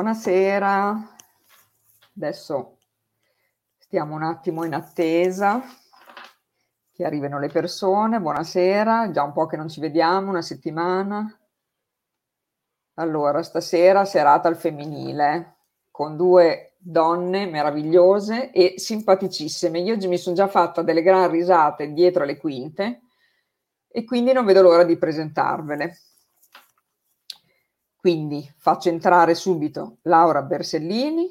Buonasera, adesso stiamo un attimo in attesa che arrivino le persone. Buonasera, già un po' che non ci vediamo, una settimana. Allora, stasera serata al femminile con due donne meravigliose e simpaticissime. Io mi sono già fatta delle gran risate dietro le quinte e quindi non vedo l'ora di presentarvele. Quindi faccio entrare subito Laura Bersellini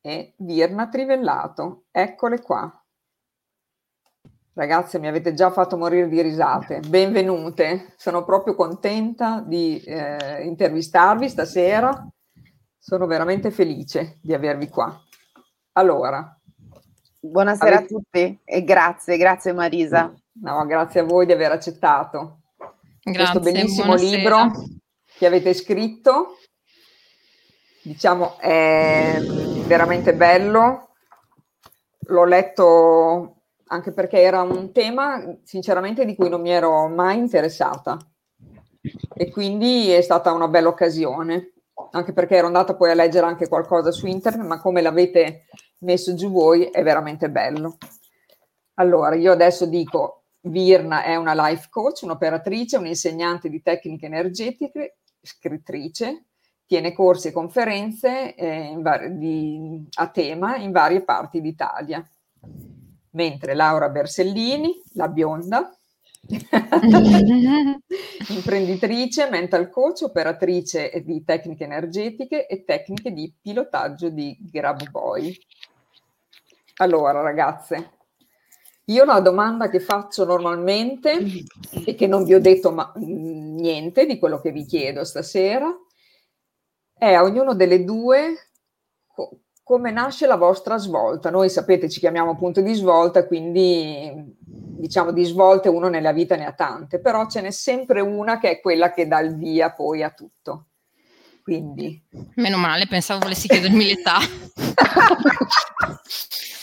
e Virna Trivellato. Eccole qua. Ragazze, mi avete già fatto morire di risate. Benvenute. Sono proprio contenta di eh, intervistarvi stasera. Sono veramente felice di avervi qua. Allora. Buonasera avete... a tutti e grazie, grazie Marisa. No, grazie a voi di aver accettato grazie, questo bellissimo buonasera. libro che avete scritto. Diciamo, è veramente bello. L'ho letto anche perché era un tema, sinceramente, di cui non mi ero mai interessata. E quindi è stata una bella occasione, anche perché ero andata poi a leggere anche qualcosa su internet, ma come l'avete messo giù voi è veramente bello. Allora, io adesso dico, Virna è una life coach, un'operatrice, un'insegnante di tecniche energetiche scrittrice, tiene corsi e conferenze eh, var- di, a tema in varie parti d'Italia. Mentre Laura Bersellini, la bionda, imprenditrice, mental coach, operatrice di tecniche energetiche e tecniche di pilotaggio di Grab Boy. Allora, ragazze, io la domanda che faccio normalmente e che non vi ho detto ma, mm, niente di quello che vi chiedo stasera è a ognuno delle due co- come nasce la vostra svolta. Noi sapete ci chiamiamo punto di svolta, quindi diciamo di svolte uno nella vita ne ha tante, però ce n'è sempre una che è quella che dà il via poi a tutto. Quindi... Meno male, pensavo volessi chiedermi l'età.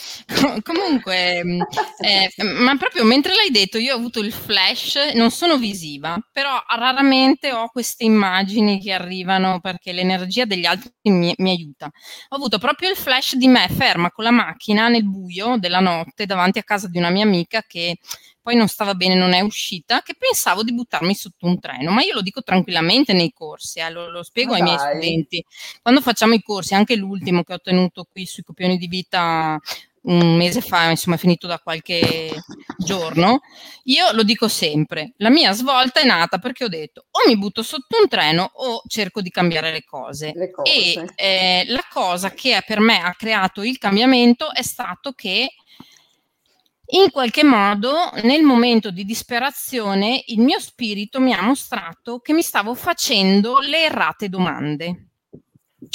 Comunque, mm, eh, ma proprio mentre l'hai detto, io ho avuto il flash, non sono visiva, però raramente ho queste immagini che arrivano perché l'energia degli altri mi, mi aiuta. Ho avuto proprio il flash di me ferma con la macchina nel buio della notte davanti a casa di una mia amica che poi non stava bene, non è uscita, che pensavo di buttarmi sotto un treno, ma io lo dico tranquillamente nei corsi, eh, lo, lo, spiego ma ai dai. miei studenti. Quando facciamo i corsi, anche l'ultimo che ho tenuto qui sui copioni di vita un mese fa, insomma è finito da qualche giorno, io lo dico sempre, la mia svolta è nata perché ho detto o mi butto sotto un treno o cerco di cambiare le cose. Le cose. E eh, la cosa che per me ha creato il cambiamento è stato che in qualche modo nel momento di disperazione il mio spirito mi ha mostrato che mi stavo facendo le errate domande.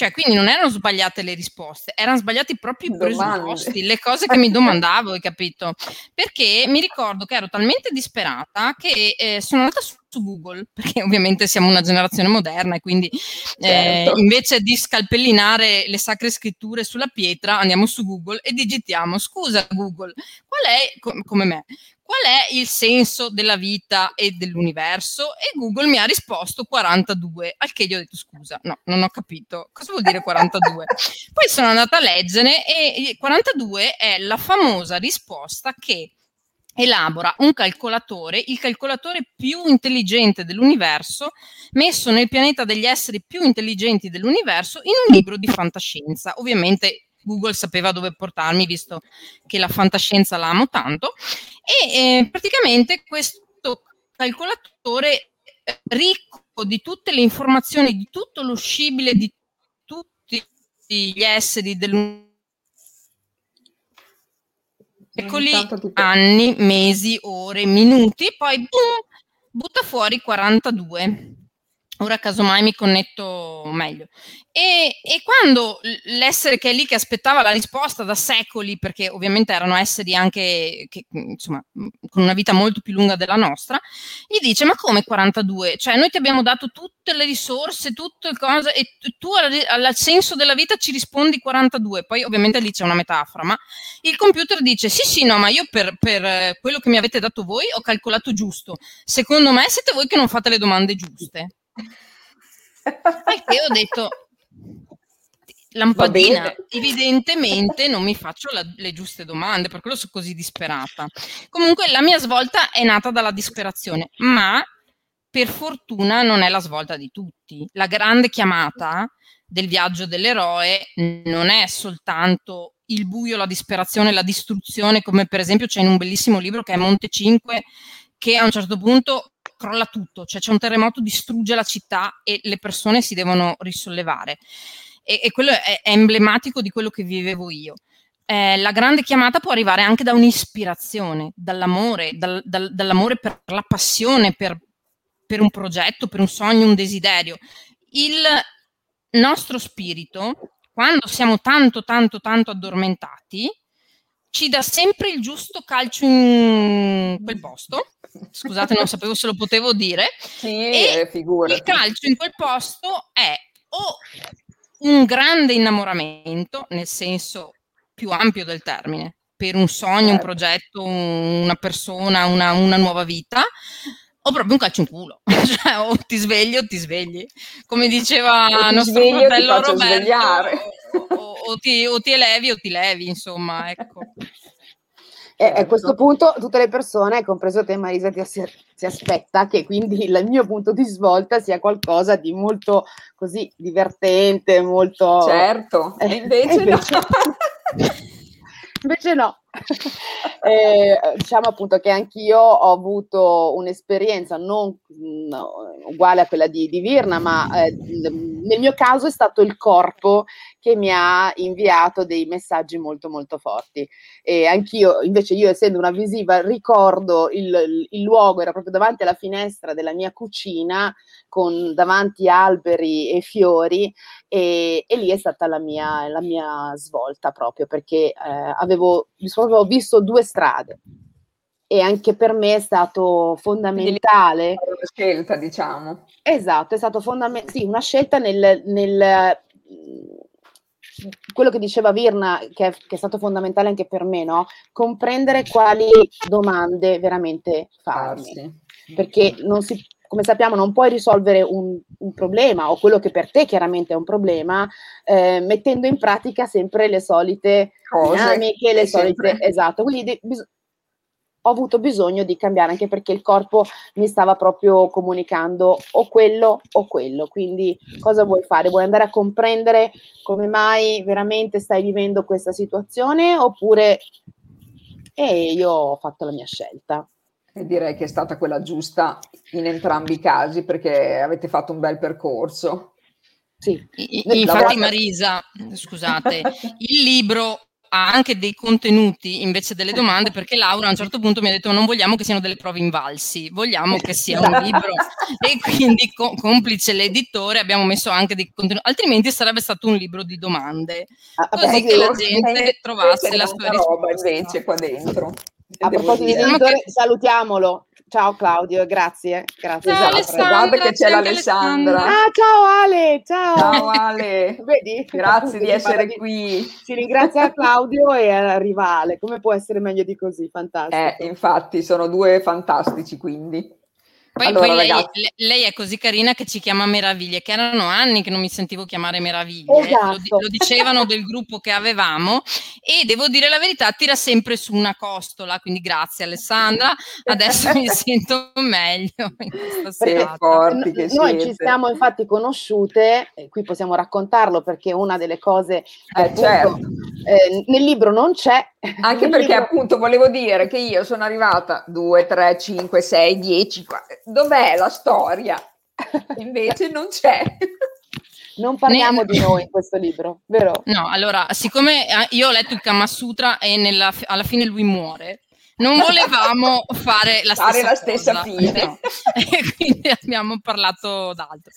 Cioè, quindi non erano sbagliate le risposte, erano sbagliati proprio i presupposti, le cose che mi domandavo, hai capito? Perché mi ricordo che ero talmente disperata che eh, sono andata su, su, Google, perché ovviamente siamo una generazione moderna e quindi eh, certo. invece di scalpellinare le sacre scritture sulla pietra andiamo su Google e digitiamo, scusa Google, qual è, com- come me, qual è il senso della vita e dell'universo? E Google mi ha risposto 42, al che gli ho detto scusa, no, non ho capito, cosa vuol dire 42? Poi sono andata a leggere e 42 è la famosa risposta che elabora un calcolatore, il calcolatore più intelligente dell'universo, messo nel pianeta degli esseri più intelligenti dell'universo in un libro di fantascienza. Ovviamente Google sapeva dove portarmi, visto che la fantascienza la amo tanto, e eh, praticamente questo calcolatore eh, ricco di tutte le informazioni, di tutto lo scibile di tutti gli esseri dell'universo, Eccoli anni, mesi, ore, minuti, poi boom, butta fuori 42. Ora casomai mi connetto meglio. E, e, quando l'essere che è lì che aspettava la risposta da secoli, perché ovviamente erano esseri anche che, insomma, con una vita molto più lunga della nostra, gli dice: Ma come 42? Cioè, noi ti abbiamo dato tutte le risorse, tutte le cose, e tu al, senso della vita ci rispondi 42. Poi, ovviamente, lì c'è una metafora, ma il computer dice: Sì, sì, no, ma io per, per quello che mi avete dato voi ho calcolato giusto. Secondo me siete voi che non fate le domande giuste. Perché ho detto, lampadina, evidentemente non mi faccio la, le giuste domande, per quello sono così disperata. Comunque la mia svolta è nata dalla disperazione, ma per fortuna non è la svolta di tutti. La grande chiamata del viaggio dell'eroe non è soltanto il buio, la disperazione, la distruzione, come per esempio c'è in un bellissimo libro che è Monte 5, che a un certo punto crolla tutto, cioè c'è un terremoto, distrugge la città e le persone si devono risollevare. E, e quello è, è, emblematico di quello che vivevo io. Eh, la grande chiamata può arrivare anche da un'ispirazione, dall'amore, dal, dal, dall'amore per la passione, per, per un progetto, per un sogno, un desiderio. Il nostro spirito, quando siamo tanto, tanto, tanto addormentati, ci dà sempre il giusto calcio in quel posto. Scusate, non sapevo se lo potevo dire. Sì, e il calcio in quel posto è o un grande innamoramento, nel senso più ampio del termine, per un sogno, un certo. progetto, una persona, una, una nuova vita, o proprio un calcio in culo, cioè, o ti svegli o ti svegli. Come diceva il nostro fratello Roberto, o, o, ti, o ti elevi o ti levi, insomma, ecco. E a questo certo. punto tutte le persone, compreso te Marisa, ti, si aspetta che quindi il mio punto di svolta sia qualcosa di molto così divertente, molto... Certo, e invece, e invece no. invece no. eh, diciamo appunto che anch'io ho avuto un'esperienza non no, uguale a quella di, di Virna, ma eh, nel mio caso è stato il corpo che mi ha inviato dei messaggi molto molto forti. E anch'io, invece io essendo una visiva, ricordo il, il luogo, era proprio davanti alla finestra della mia cucina, con davanti alberi e fiori, e, e lì è stata la mia, la mia svolta proprio, perché eh, avevo, avevo visto due strade e anche per me è stato fondamentale. Una scelta, diciamo. Esatto, è stato fondamentale, sì, una scelta nel, nel quello che diceva Virna, che è, che è, stato fondamentale anche per me, no? comprendere quali domande veramente farmi. Sì. Perché non si, come sappiamo non puoi risolvere un, un, problema o quello che per te chiaramente è un problema eh, mettendo in pratica sempre le solite Cose, dinamiche, le solite... Sempre. Esatto, quindi de- bis- ho avuto bisogno di cambiare anche perché il corpo mi stava proprio comunicando o quello o quello. Quindi cosa vuoi fare? Vuoi andare a comprendere come mai veramente stai vivendo questa situazione oppure e io ho fatto la mia scelta. E direi che è stata quella giusta in entrambi i casi perché avete fatto un bel percorso. Sì. Infatti Marisa, scusate, il libro ha anche dei contenuti invece delle domande perché Laura a un certo punto mi ha detto non vogliamo che siano delle prove invalsi, vogliamo che sia un libro e quindi co- complice l'editore abbiamo messo anche dei contenuti, altrimenti sarebbe stato un libro di domande, ah, così che la gente trovasse la sua roba invece qua dentro. A proposito di editore, che... salutiamolo. Ciao Claudio, grazie. grazie ciao esatto. Guarda che c'è l'Alessandra. Ah, ciao Ale, ciao. Ciao Ale. Vedi? Grazie di essere qui. Si ringrazia Claudio e arriva Ale. Come può essere meglio di così? Fantastico. Eh, infatti, sono due fantastici quindi. Poi, allora, poi lei, lei, è così carina che ci chiama Meraviglie, che erano anni che non mi sentivo chiamare Meraviglie, esatto. lo, lo, dicevano del gruppo che avevamo e devo dire la verità, tira sempre su una costola, quindi grazie Alessandra, adesso mi sento meglio in questa serata. Forti che Noi siete. ci siamo infatti conosciute, e qui possiamo raccontarlo perché una delle cose eh, appunto, certo. eh, nel libro non c'è. Anche perché libro... appunto volevo dire che io sono arrivata 2, 3, 5, 6, 10, dov'è la storia? Invece non c'è. Non parliamo ne... di noi in questo libro, vero? No, allora, siccome eh, io ho letto il Kama Sutra e nella, alla fine lui muore, non volevamo fare la fare stessa, la stessa fine. No. e quindi abbiamo parlato d'altro.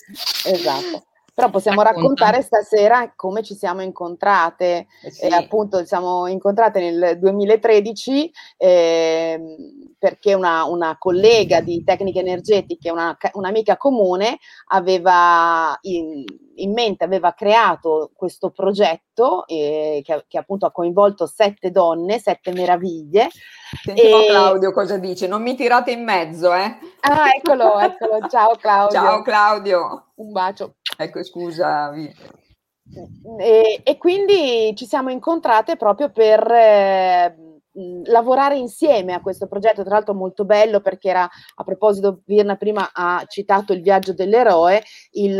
Esatto. Però possiamo Racconta. raccontare stasera come ci siamo incontrate. Eh sì. eh, appunto, ci siamo incontrate nel 2013 eh, perché una, una, collega di tecniche energetiche, una, un'amica comune, aveva in, in, mente, aveva creato questo progetto eh, che, che, appunto ha coinvolto sette donne, sette meraviglie. Sentiamo e... Claudio cosa dice, non mi tirate in mezzo, eh? Ah, eccolo, eccolo. Ciao Claudio. Ciao Claudio. Un bacio. Ecco, scusa. e, e, quindi ci siamo incontrate proprio per eh, lavorare insieme a questo progetto, tra l'altro molto bello perché era, a proposito, Virna prima ha citato il viaggio dell'eroe, il,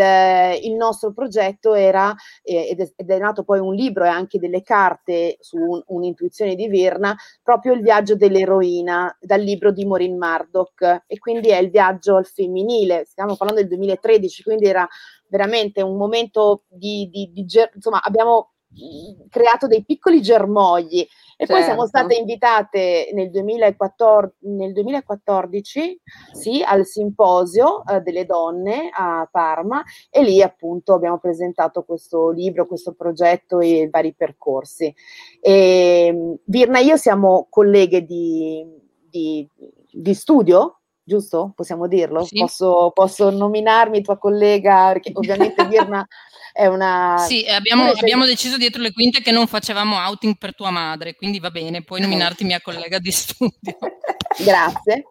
il nostro progetto era, eh, ed, è, ed, è, nato poi un libro e anche delle carte su un, un'intuizione di Virna, proprio il viaggio dell'eroina dal libro di Maureen Murdoch e quindi è il viaggio al femminile, stiamo parlando del 2013, quindi era veramente un momento di, di, di insomma abbiamo creato dei piccoli germogli e certo. poi siamo certo. state invitate nel 2014, nel 2014 sì, al simposio eh, delle donne a Parma e lì appunto abbiamo presentato questo libro, questo progetto e vari percorsi. E, Virna e io siamo colleghe di, di, di studio giusto? Possiamo dirlo? Sì. Posso, posso, nominarmi tua collega, perché ovviamente Virna è una... Sì, abbiamo, abbiamo, deciso dietro le quinte che non facevamo outing per tua madre, quindi va bene, puoi nominarti mia collega di studio. Grazie.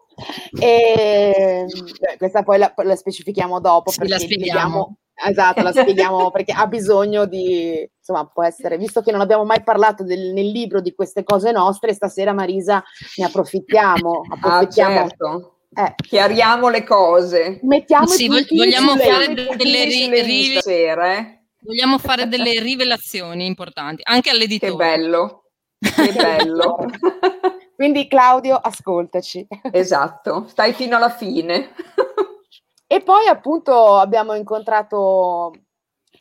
E, beh, questa poi la, la, specifichiamo dopo. Sì, la spieghiamo. Esatto, la spieghiamo perché ha bisogno di, insomma, può essere, visto che non abbiamo mai parlato del, nel libro di queste cose nostre, stasera Marisa ne approfittiamo. Ah, approfittiamo. Ah, certo eh. Chiariamo le cose. Mettiamo sì, vogliamo fare delle ri- ri- stasera, eh? Vogliamo fare delle rivelazioni importanti, anche all'editore. Che bello, che bello. Quindi Claudio, ascoltaci. Esatto, stai fino alla fine. e poi appunto abbiamo incontrato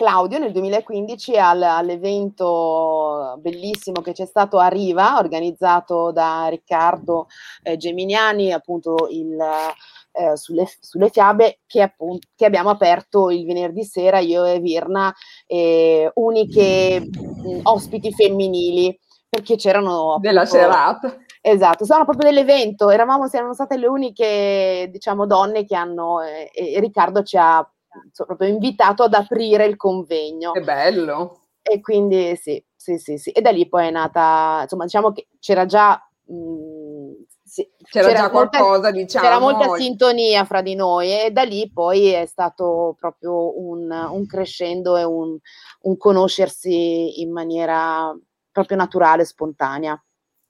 Claudio nel 2015 al, all'evento bellissimo che c'è stato a Riva, organizzato da Riccardo eh, Geminiani, appunto il, eh, sulle, sulle, fiabe che, appunto, che, abbiamo aperto il venerdì sera, io e Virna, eh, uniche mh, ospiti femminili, perché c'erano... Appunto, Della serata. Esatto, sono proprio dell'evento, eravamo, siamo state le uniche, diciamo, donne che hanno, eh, e Riccardo ci ha proprio invitato ad aprire il convegno. Che bello! E quindi sì, sì, sì, sì. E da lì poi è nata, insomma, diciamo che c'era già... Mh, mm, sì, c'era, c'era, già qualcosa, molta, diciamo. C'era molta sintonia fra di noi e da lì poi è stato proprio un, un crescendo e un, un conoscersi in maniera proprio naturale, spontanea.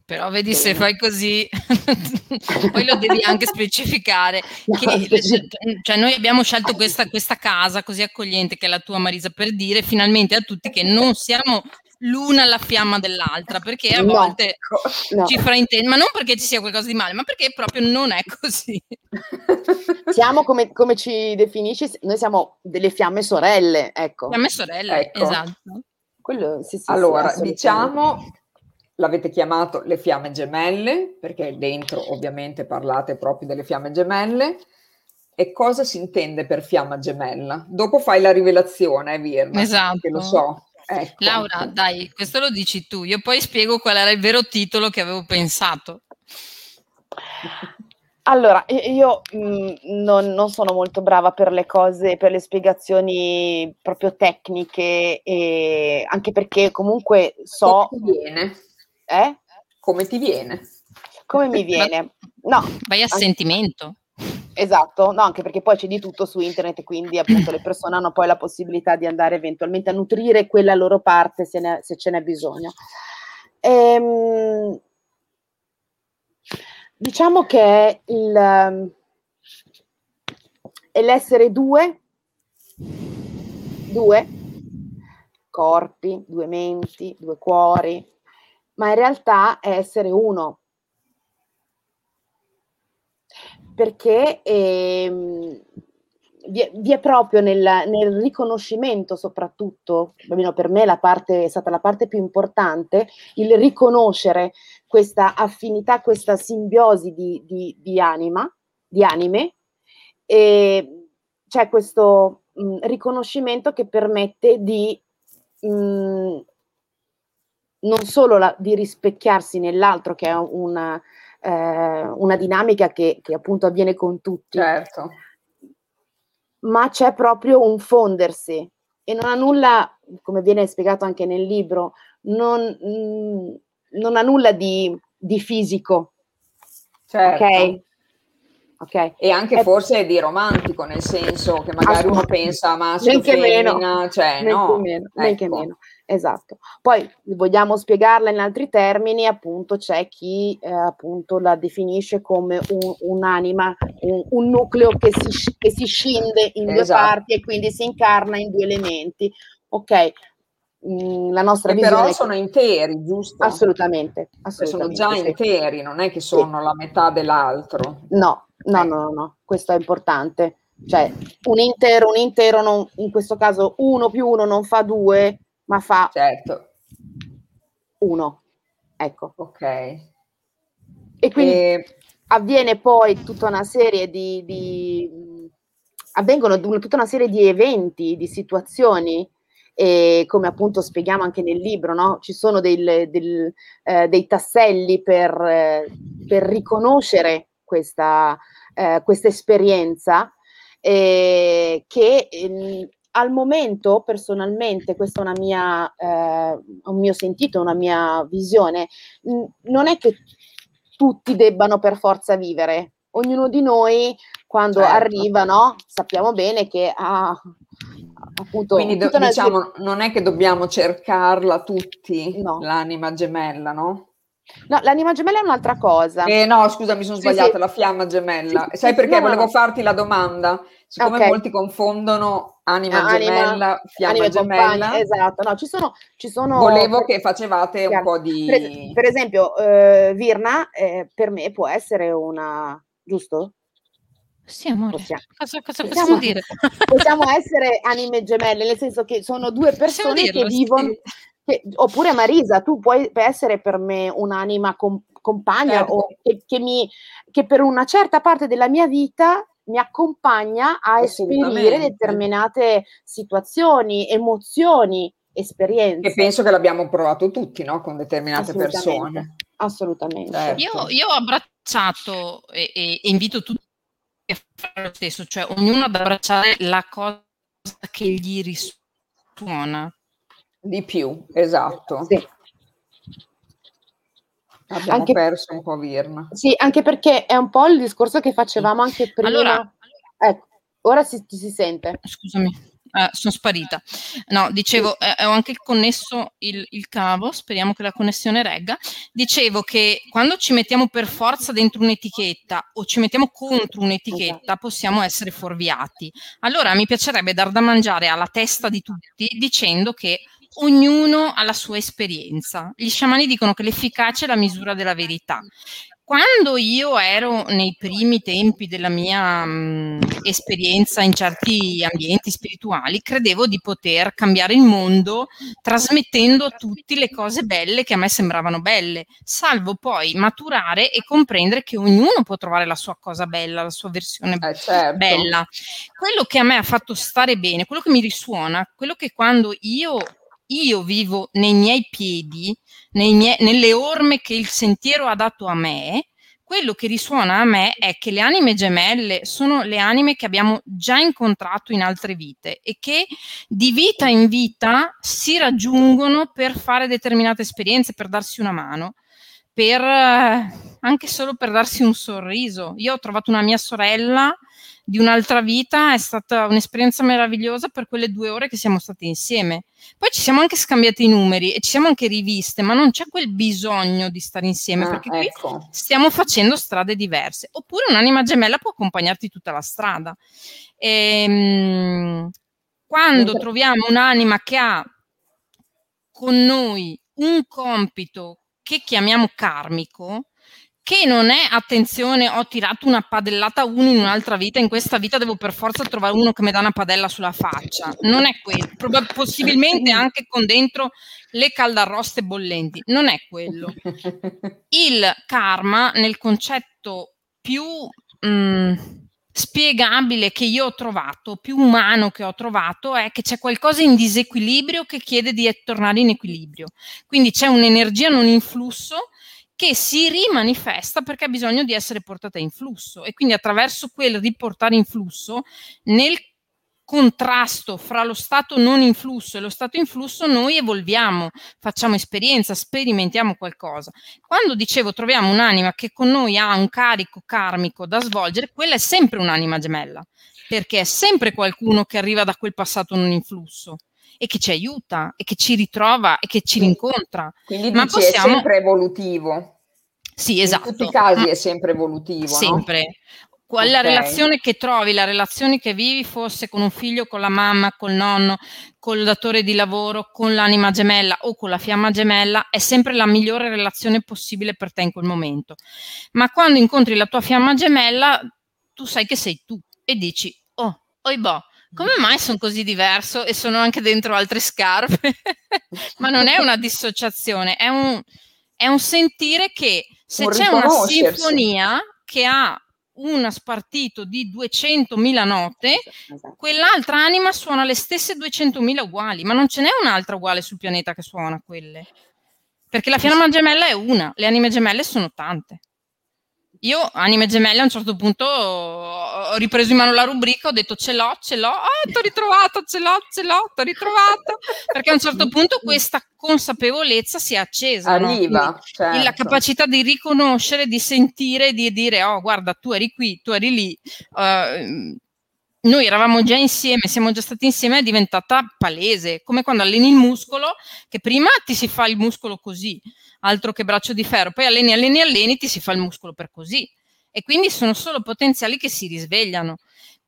Però vedi se fai così, poi lo devi anche specificare. Che, cioè, noi abbiamo scelto questa, questa, casa così accogliente che è la tua Marisa per dire finalmente a tutti che non siamo l'una la fiamma dell'altra, perché a volte no, no. ci fraintende, ma non perché ci sia qualcosa di male, ma perché proprio non è così. Siamo come, come ci definisci, noi siamo delle fiamme sorelle, ecco. Fiamme sorelle, ecco. esatto. Quello, sì, sì, allora, sì, diciamo l'avete chiamato le fiamme gemelle, perché dentro ovviamente parlate proprio delle fiamme gemelle. E cosa si intende per fiamma gemella? Dopo fai la rivelazione, eh, Virna, esatto. che lo so. Ecco. Laura, dai, questo lo dici tu, io poi spiego qual era il vero titolo che avevo pensato. Allora, io mh, mm, non, non, sono molto brava per le cose, per le spiegazioni proprio tecniche, e anche perché comunque so... Viene? Eh? Come ti viene? Come mi viene? No. Vai a anche... sentimento. Esatto, no, anche perché poi c'è di tutto su internet, quindi appunto le persone hanno poi la possibilità di andare eventualmente a nutrire quella loro parte se, ne, se ce n'è bisogno. Ehm, diciamo che il, è l'essere due, due corpi, due menti, due cuori, ma in realtà è essere uno. Perché ehm, vi, è, vi, è, proprio nel, nel, riconoscimento, soprattutto, almeno per me la parte, è stata la parte più importante, il riconoscere questa affinità, questa simbiosi di, di, di anima, di anime, e c'è questo mh, riconoscimento che permette di mh, non solo la, di rispecchiarsi nell'altro, che è una, eh, una dinamica che, che, appunto avviene con tutti, certo. ma c'è proprio un fondersi e non ha nulla, come viene spiegato anche nel libro, non, mh, mm, non ha nulla di, di fisico. Certo. Ok? Okay? E anche è... forse di romantico, nel senso che magari uno pensa maschio, men femmina, meno. cioè men no. Meno, ecco. meno. Esatto. Poi vogliamo spiegarla in altri termini, appunto c'è chi eh, appunto la definisce come un, un'anima, un, un nucleo che si, che si, scinde in esatto. due parti e quindi si incarna in due elementi. Ok, mm, la nostra che visione però sono interi, giusto? Assolutamente, assolutamente sono già sì. interi, non è che sono sì. la metà dell'altro. No, no, no, no, no, questo è importante. Cioè, un intero, un intero, non, in questo caso uno più uno non fa due, ma fa certo. uno. Ecco. Ok. E quindi e... avviene poi tutta una serie di, di avvengono tutta una serie di eventi, di situazioni e come appunto spieghiamo anche nel libro, no? ci sono del, del, eh, dei tasselli per, eh, per riconoscere questa, eh, questa esperienza eh, che ehm, al momento, personalmente, questo è una mia, eh, un mio sentito, una mia visione, non è che tutti debbano per forza vivere. Ognuno di noi, quando certo. arriva, no, sappiamo bene che ha appunto. Quindi do, diciamo, non è che dobbiamo cercarla tutti, no. l'anima gemella, no? No, l'anima gemella è un'altra cosa. Eh, no, scusa, mi sono sbagliata, sì, sì. la fiamma gemella. Sì, Sai perché? No, Volevo farti la domanda. Siccome okay. molti confondono anima, anima gemella, fiamma anima gemella. Esatto, no, ci sono, ci sono... Volevo che facevate un po' di... Per, per esempio, eh, Virna eh, per me può essere una... giusto? Sì, amore. Possiamo, cosa, cosa possiamo, possiamo dire? Possiamo essere anime gemelle, nel senso che sono due persone dirlo, che vivono... Sì che, oppure Marisa, tu puoi essere per me un'anima com- compagna certo. o che, che, mi, che per una certa parte della mia vita mi accompagna a esperire determinate situazioni, emozioni, esperienze. E penso che l'abbiamo provato tutti, no? Con determinate persone. Assolutamente. Certo. Io, io, ho abbracciato e, e, invito tutti fare lo stesso, cioè ognuno ad abbracciare la cosa che gli risuona. Di più, esatto. Sì. Abbiamo anche, perso un po' Virna. Sì, anche perché è un po' il discorso che facevamo anche prima. Allora, ecco, ora si, si sente. Scusami. Eh, sono sparita. No, dicevo, eh, ho anche connesso il, il, cavo, speriamo che la connessione regga. Dicevo che quando ci mettiamo per forza dentro un'etichetta o ci mettiamo contro un'etichetta, esatto. possiamo essere fuorviati. Allora mi piacerebbe dar da mangiare alla testa di tutti dicendo che ognuno ha la sua esperienza. Gli sciamani dicono che l'efficacia è la misura della verità. Quando io ero nei primi tempi della mia mh, esperienza in certi ambienti spirituali, credevo di poter cambiare il mondo trasmettendo a tutti le cose belle che a me sembravano belle, salvo poi maturare e comprendere che ognuno può trovare la sua cosa bella, la sua versione eh, certo. bella. Quello che a me ha fatto stare bene, quello che mi risuona, quello che quando io io vivo nei miei piedi, nei miei, nelle orme che il sentiero ha dato a me, quello che risuona a me è che le anime gemelle sono le anime che abbiamo già incontrato in altre vite e che di vita in vita si raggiungono per fare determinate esperienze, per darsi una mano, per anche solo per darsi un sorriso. Io ho trovato una mia sorella di un'altra vita, è stata un'esperienza meravigliosa per quelle due ore che siamo stati insieme. Poi ci siamo anche scambiati i numeri e ci siamo anche riviste, ma non c'è quel bisogno di stare insieme ah, perché ecco. qui stiamo facendo strade diverse. Oppure un'anima gemella può accompagnarti tutta la strada. E, ehm, quando troviamo un'anima che ha con noi un compito che chiamiamo karmico, che non è attenzione, ho tirato una padellata a uno in un'altra vita, in questa vita devo per forza trovare uno che mi dà una padella sulla faccia. Non è quello, Prob- possibilmente anche con dentro le caldarroste bollenti, non è quello. Il karma nel concetto più mh, mm, spiegabile che io ho trovato, più umano che ho trovato, è che c'è qualcosa in disequilibrio che chiede di tornare in equilibrio. Quindi c'è un'energia non in flusso che si rimanifesta perché ha bisogno di essere portata in flusso e quindi attraverso quel riportare in flusso nel contrasto fra lo stato non in flusso e lo stato in flusso, noi evolviamo, facciamo esperienza, sperimentiamo qualcosa. Quando dicevo troviamo un'anima che con noi ha un carico karmico da svolgere, quella è sempre un'anima gemella, perché è sempre qualcuno che arriva da quel passato non in flusso e che ci aiuta e che ci ritrova e che ci rincontra. Quindi Ma dici, possiamo... è sempre evolutivo. Sì, esatto. In tutti i casi è sempre evolutivo. Sempre. No? Quella okay. relazione che trovi, la relazione che vivi, fosse con un figlio, con la mamma, col nonno, col datore di lavoro, con l'anima gemella o con la fiamma gemella, è sempre la migliore relazione possibile per te in quel momento. Ma quando incontri la tua fiamma gemella, tu sai che sei tu e dici, oh, oi boh, come mai sono così diverso e sono anche dentro altre scarpe? Ma non è una dissociazione, è un, è un sentire che se c'è una sinfonia che ha una spartito di 200.000 note, esatto. quell'altra anima suona le stesse 200.000 uguali, ma non ce n'è un'altra uguale sul pianeta che suona quelle. Perché la fiamma gemella è una, le anime gemelle sono tante. Io, anime gemelle, a un certo punto ho ripreso in mano la rubrica, ho detto ce l'ho, ce l'ho, ah, t'ho ritrovato, ce l'ho, ce l'ho, t'ho ritrovato. Perché a un certo punto questa consapevolezza si è accesa. Arriva. No? Certo. La capacità di riconoscere, di sentire, di dire, oh guarda, tu eri qui, tu eri lì. Uh, noi eravamo già insieme, siamo già stati insieme, è diventata palese, come quando alleni il muscolo, che prima ti si fa il muscolo così, altro che braccio di ferro, poi alleni, alleni, alleni, ti si fa il muscolo per così. E quindi sono solo potenziali che si risvegliano.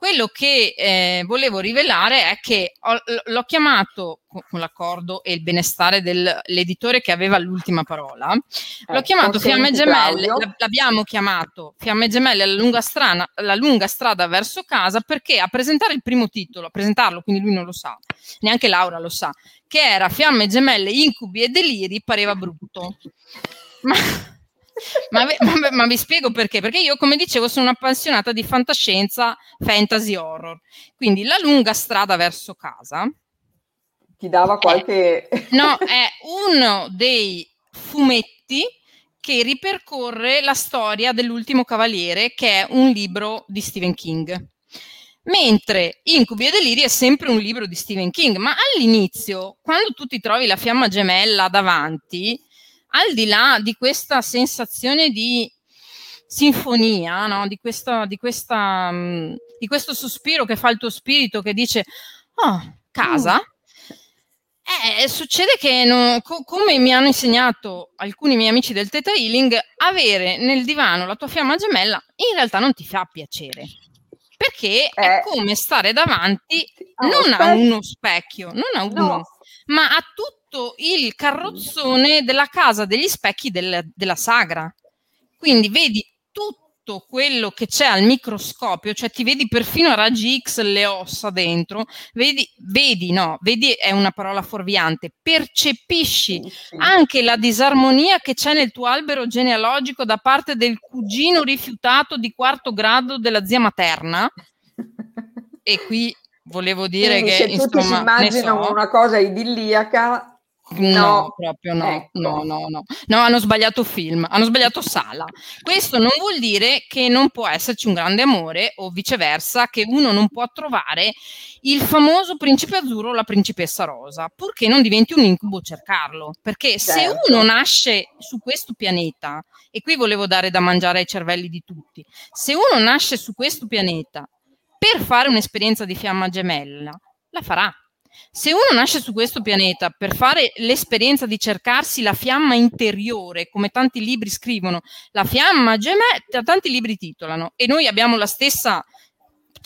Quello che eh, volevo rivelare è che ho, l'ho chiamato con l'accordo e il benestare dell'editore che aveva l'ultima parola. L'ho eh, chiamato Fiamme Gemelle, l'abbiamo chiamato Fiamme Gemelle la lunga, strana, la lunga strada verso casa perché a presentare il primo titolo, a presentarlo, quindi lui non lo sa, neanche Laura lo sa, che era Fiamme Gemelle, Incubi e Deliri, pareva brutto. Ma ma, ma, ma, vi spiego perché? Perché io, come dicevo, sono un'appassionata di fantascienza, fantasy horror. Quindi la lunga strada verso casa. Ti dava qualche. È, no, è uno dei fumetti che ripercorre la storia dell'ultimo cavaliere, che è un libro di Stephen King. Mentre Incubi e Deliri è sempre un libro di Stephen King, ma all'inizio, quando tu ti trovi la fiamma gemella davanti, al di là di questa sensazione di sinfonia, no? di, questa, di, questa, um, di, questo sospiro che fa il tuo spirito che dice, oh, casa, mm. eh, succede che, no, co- come mi hanno insegnato alcuni miei amici del Theta Healing, avere nel divano la tua fiamma gemella in realtà non ti fa piacere. Perché eh. è come stare davanti non a uno specchio, non a uno, no. ma a tutto tutto il carrozzone della casa degli specchi del, della sagra. Quindi vedi tutto quello che c'è al microscopio, cioè ti vedi perfino a raggi X le ossa dentro, vedi, vedi, no, vedi è una parola fuorviante, percepisci anche la disarmonia che c'è nel tuo albero genealogico da parte del cugino rifiutato di quarto grado della zia materna. E qui volevo dire Quindi che se insomma, tutti si immaginano so. una cosa idilliaca No, no, proprio no, ecco. no, no, no, no, hanno sbagliato film, hanno sbagliato sala. Questo non vuol dire che non può esserci un grande amore o viceversa, che uno non può trovare il famoso principe azzurro o la principessa rosa, purché non diventi un incubo cercarlo. Perché certo. se uno nasce su questo pianeta, e qui volevo dare da mangiare ai cervelli di tutti, se uno nasce su questo pianeta per fare un'esperienza di fiamma gemella, la farà se uno nasce su questo pianeta per fare l'esperienza di cercarsi la fiamma interiore, come tanti libri scrivono, la fiamma gemella, tanti libri titolano, e noi abbiamo la stessa,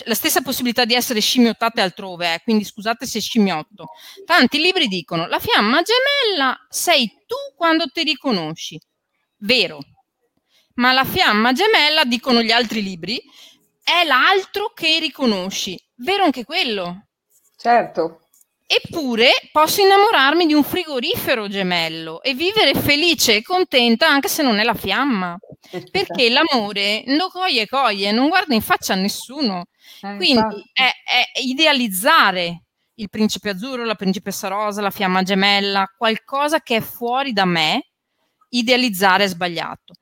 la stessa possibilità di essere scimmiottate altrove, eh, quindi scusate se scimmiotto. Tanti libri dicono la fiamma gemella sei tu quando ti riconosci. Vero. Ma la fiamma gemella, dicono gli altri libri, è l'altro che riconosci. Vero anche quello? Certo. Eppure posso innamorarmi di un frigorifero gemello e vivere felice e contenta anche se non è la fiamma. Perché l'amore lo coglie coglie, non guarda in faccia a nessuno. Eh, Quindi è, è, idealizzare il principe azzurro, la principessa rosa, la fiamma gemella, qualcosa che è fuori da me, idealizzare è sbagliato.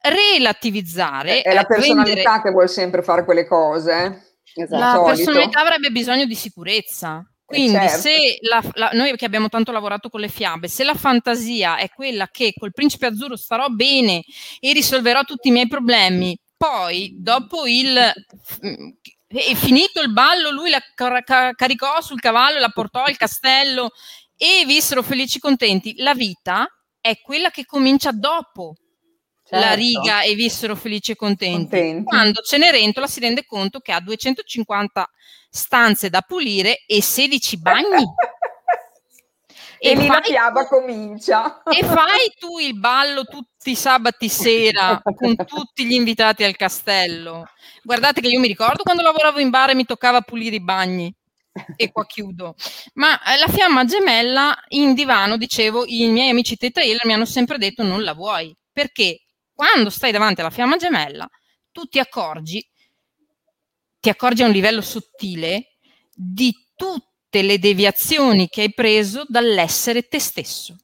Relativizzare è, è la personalità rendere... che vuole sempre fare quelle cose. esatto. la personalità avrebbe bisogno di sicurezza. Eh, Quindi certo. se la, la, noi che abbiamo tanto lavorato con le fiabe, se la fantasia è quella che col principe azzurro starò bene e risolverò tutti i miei problemi, poi dopo il e finito il ballo, lui la car- caricò sul cavallo la portò al castello e vissero felici e contenti. La vita è quella che comincia dopo certo. la riga e vissero felici e contenti. contenti. Quando Cenerentola si rende conto che ha 250 stanze da pulire e 16 bagni. e, e lì la fiaba comincia. E fai tu il ballo tutti i sabati sera con tutti gli invitati al castello. Guardate che io mi ricordo quando lavoravo in bar e mi toccava pulire i bagni. E qua chiudo. Ma eh, la fiamma gemella in divano, dicevo, i miei amici Teta Healer mi hanno sempre detto non la vuoi. Perché quando stai davanti alla fiamma gemella, tu ti accorgi, ti accorgi a un livello sottile di tutte le deviazioni che hai preso dall'essere te stesso.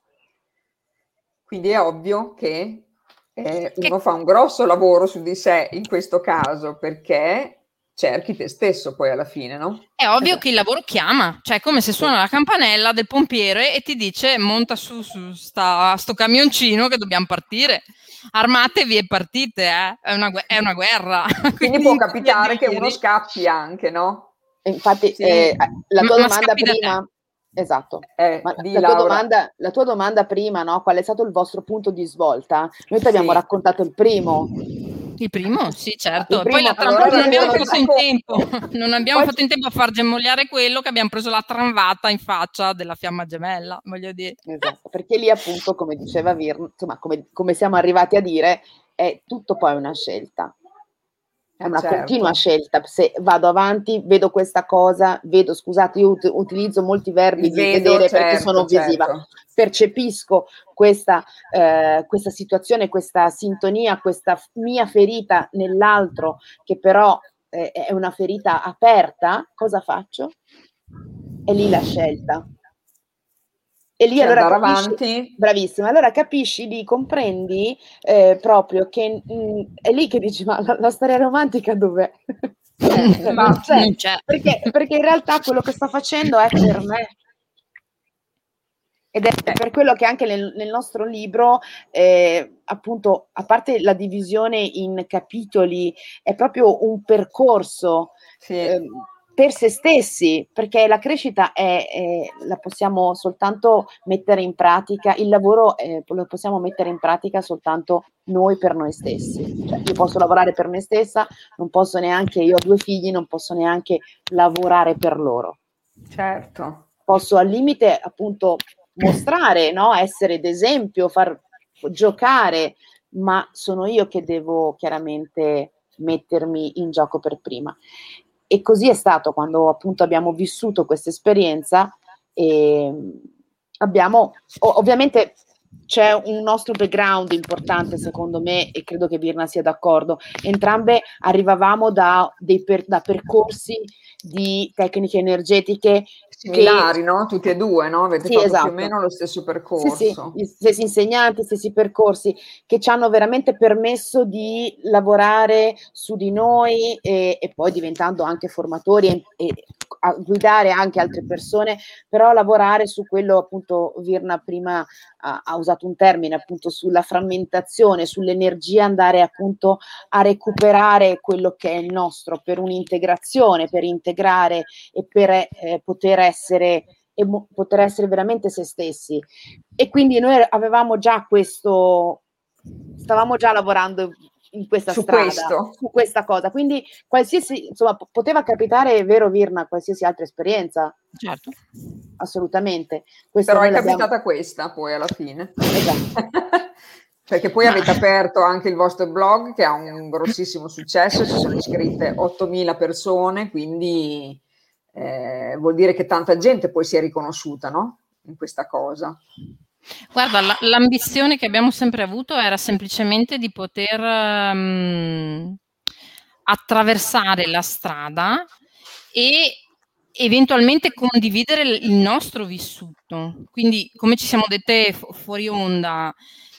Quindi è ovvio che eh, uno fa un grosso lavoro su di sé in questo caso perché cerchi te stesso poi alla fine, no? È ovvio esatto. che il lavoro chiama, cioè è come se suona la campanella del pompiere e ti dice monta su, su sta, sto camioncino che dobbiamo partire. Armatevi e partite, eh? è, una, è, una, guerra. Quindi, Quindi può capitare che uno scappi anche, no? Infatti, sì. eh, la tua ma, domanda prima... Esatto, eh, la, tua domanda, la, tua domanda, prima, no? qual è stato il vostro punto di svolta? Noi ti abbiamo sì. raccontato il primo. Il primo, sì, certo. Primo, Poi la allora, non abbiamo fatto in tempo, non abbiamo Poi... fatto in tempo a far gemmogliare quello che abbiamo preso la tramvata in faccia della fiamma gemella, voglio dire. Esatto, perché lì appunto, come diceva Vir, insomma, come, come siamo arrivati a dire, è tutto poi una scelta è una certo. continua scelta. Se vado avanti, vedo questa cosa, vedo, scusate, io ut- utilizzo molti verbi vedo, di vedere certo, perché sono certo. visiva, percepisco questa, eh, questa situazione, questa sintonia, questa mia ferita nell'altro, che però eh, è una ferita aperta, cosa faccio? È lì la scelta. E lì cioè, allora capisci, avanti. Bravissima, allora capisci, lì comprendi eh, proprio che mh, mm, è lì che dici, ma la, la storia romantica dov'è? Eh, ma c'è. c'è. Perché, perché in realtà quello che sto facendo è per me. Ed è eh. per quello che anche nel, nel nostro libro, eh, appunto, a parte la divisione in capitoli, è proprio un percorso sì. eh, per se stessi, perché la crescita è, è, la possiamo soltanto mettere in pratica, il lavoro eh, lo possiamo mettere in pratica soltanto noi per noi stessi. Cioè, io posso lavorare per me stessa, non posso neanche, io ho due figli, non posso neanche lavorare per loro. Certo. Posso al limite appunto mostrare, no? essere d'esempio, far giocare, ma sono io che devo chiaramente mettermi in gioco per prima. E così è stato quando appunto abbiamo vissuto questa esperienza e abbiamo ovviamente c'è un nostro background importante secondo me e credo che Birna sia d'accordo. Entrambe arrivavamo da, per, da percorsi di tecniche energetiche similari, che... no? Tutti e due, no? Avete sì, fatto esatto. più o esatto. meno lo stesso percorso. Sì, sì, gli stessi insegnanti, stessi percorsi che ci hanno veramente permesso di lavorare su di noi e, e poi diventando anche formatori e, e guidare anche altre persone, però lavorare su quello appunto Virna prima ha, ha, usato un termine appunto sulla frammentazione, sull'energia, andare appunto a recuperare quello che è il nostro per un'integrazione, per integrare e per eh, poter essere e mo- poter essere veramente se stessi. E quindi noi avevamo già questo, stavamo già lavorando in questa su strada, questo. su questa cosa. Quindi qualsiasi, insomma, poteva capitare, è vero Virna, qualsiasi altra esperienza. Certo. Assolutamente. Questo Però è capitata questa poi alla fine. Esatto. Perché poi avete aperto anche il vostro blog che ha un grossissimo successo, ci sono iscritte 8.000 persone, quindi eh, vuol dire che tanta gente poi si è riconosciuta no? in questa cosa. Guarda, la, l'ambizione che abbiamo sempre avuto era semplicemente di poter um, attraversare la strada e eventualmente condividere il nostro vissuto. Quindi, come ci siamo dette fu- fuori onda,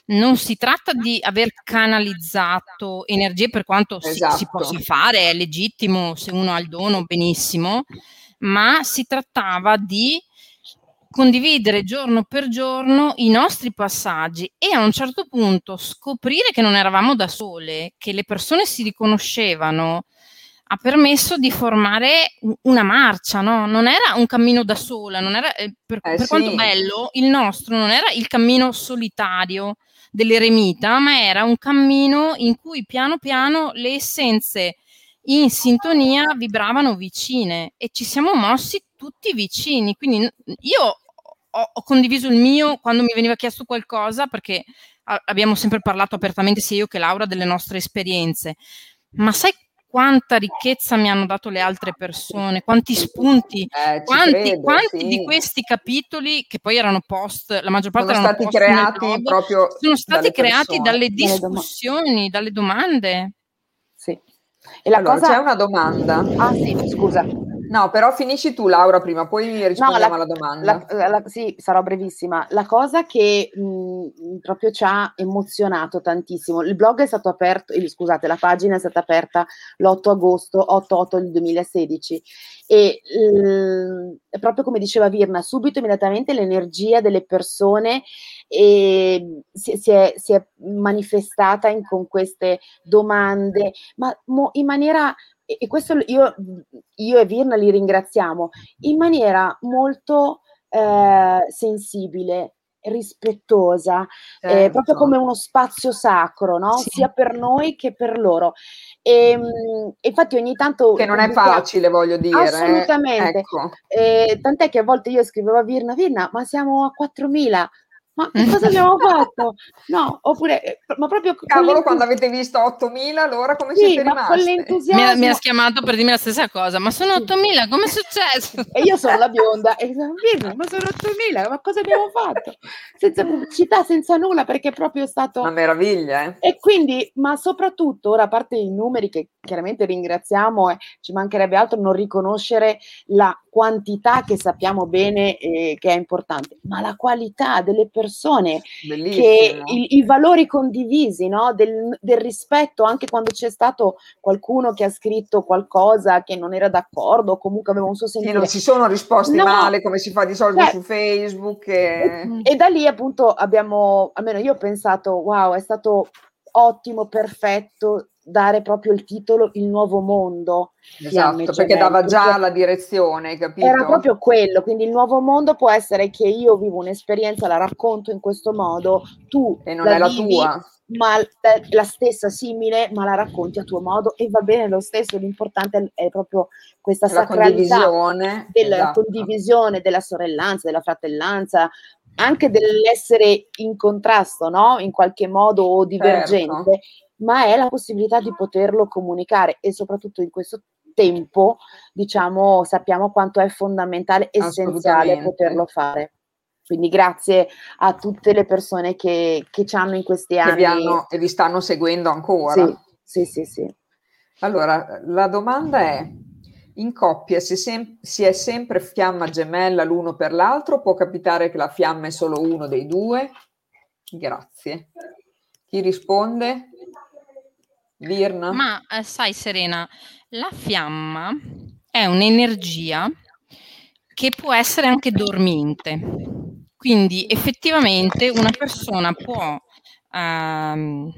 non si tratta di aver canalizzato energie per quanto esatto. si, si esatto. possa fare, è legittimo se uno ha il dono, benissimo, ma si trattava di condividere giorno per giorno i nostri passaggi e a un certo punto scoprire che non eravamo da sole, che le persone si riconoscevano, ha permesso di formare una marcia, no? Non era un cammino da sola, non era, eh, per, eh, per sì. quanto bello, il nostro non era il cammino solitario dell'eremita, ma era un cammino in cui piano piano le essenze in sintonia vibravano vicine e ci siamo mossi tutti vicini. Quindi io ho, ho, condiviso il mio quando mi veniva chiesto qualcosa, perché a, abbiamo sempre parlato apertamente, sia io che Laura, delle nostre esperienze. Ma sai quanta ricchezza mi hanno dato le altre persone, quanti spunti, eh, quanti, credo, quanti sì. di questi capitoli, che poi erano post, la maggior parte sono erano stati creati blog, proprio sono stati creati persone. dalle discussioni, dalle domande. Sì. E la allora, cosa... c'è una domanda. Ah sì, scusa. No, però finisci tu Laura prima, poi rispondiamo no, la, alla domanda. La, la, sì, sarò brevissima. La cosa che mh, proprio ci ha emozionato tantissimo, il blog è stato aperto, eh, scusate, la pagina è stata aperta l'8 agosto, 8-8 del 2016 e mh, proprio come diceva Virna, subito immediatamente l'energia delle persone e si, si, è, si è manifestata in, con queste domande, ma mo, in maniera e questo io, io, e Virna li ringraziamo, in maniera molto eh, sensibile, rispettosa, certo. eh, proprio come uno spazio sacro, no? sì. sia per noi che per loro. E, ehm, infatti ogni tanto... Che non è facile, voglio dire. Eh. Assolutamente. Ecco. Eh, tant'è che a volte io scrivevo a Virna, Virna, ma siamo a 4.000 ma che cosa abbiamo fatto? No, oppure, eh, ma proprio... Cavolo, quando avete visto 8.000, allora come sì, siete rimasti? con l'entusiasmo... Mi ha, mi ha, chiamato per dirmi la stessa cosa, ma sono 8.000, come è successo? E io sono la bionda, e ma sono 8.000, ma cosa abbiamo fatto? Senza pubblicità, senza nulla, perché è proprio stato... Una meraviglia, eh? E quindi, ma soprattutto, ora a parte i numeri che chiaramente ringraziamo, e ci mancherebbe altro non riconoscere la quantità che sappiamo bene eh, che è importante, ma la qualità delle persone, che i, i, valori condivisi, no? del, del, rispetto, anche quando c'è stato qualcuno che ha scritto qualcosa che non era d'accordo, o comunque aveva un suo sentire. Sì, non si sono risposti no. male come si fa di solito cioè, su Facebook. E... e da lì appunto abbiamo, almeno io ho pensato, wow, è stato ottimo, perfetto, dare proprio il titolo Il nuovo mondo. Esatto, perché dava già la direzione, capito? Era proprio quello, quindi il nuovo mondo può essere che io vivo un'esperienza, la racconto in questo modo, tu e non la è la vivi, tua. Ma la stessa simile, ma la racconti a tuo modo e va bene lo stesso, l'importante è proprio questa la sacralità condivisione, della esatto. condivisione, della sorellanza, della fratellanza, anche dell'essere in contrasto, no? In qualche modo o divergente, certo ma è la possibilità di poterlo comunicare e soprattutto in questo tempo, diciamo, sappiamo quanto è fondamentale, essenziale poterlo fare. Quindi grazie a tutte le persone che, che ci hanno in questi anni. Che hanno, e vi stanno seguendo ancora. Sì, sì, sì, sì. Allora, la domanda è, in coppia si, sem- si, è sempre fiamma gemella l'uno per l'altro? Può capitare che la fiamma è solo uno dei due? Grazie. Chi risponde? Virna. Ma eh, sai Serena, la fiamma è un'energia che può essere anche dormiente. Quindi effettivamente una persona può ehm,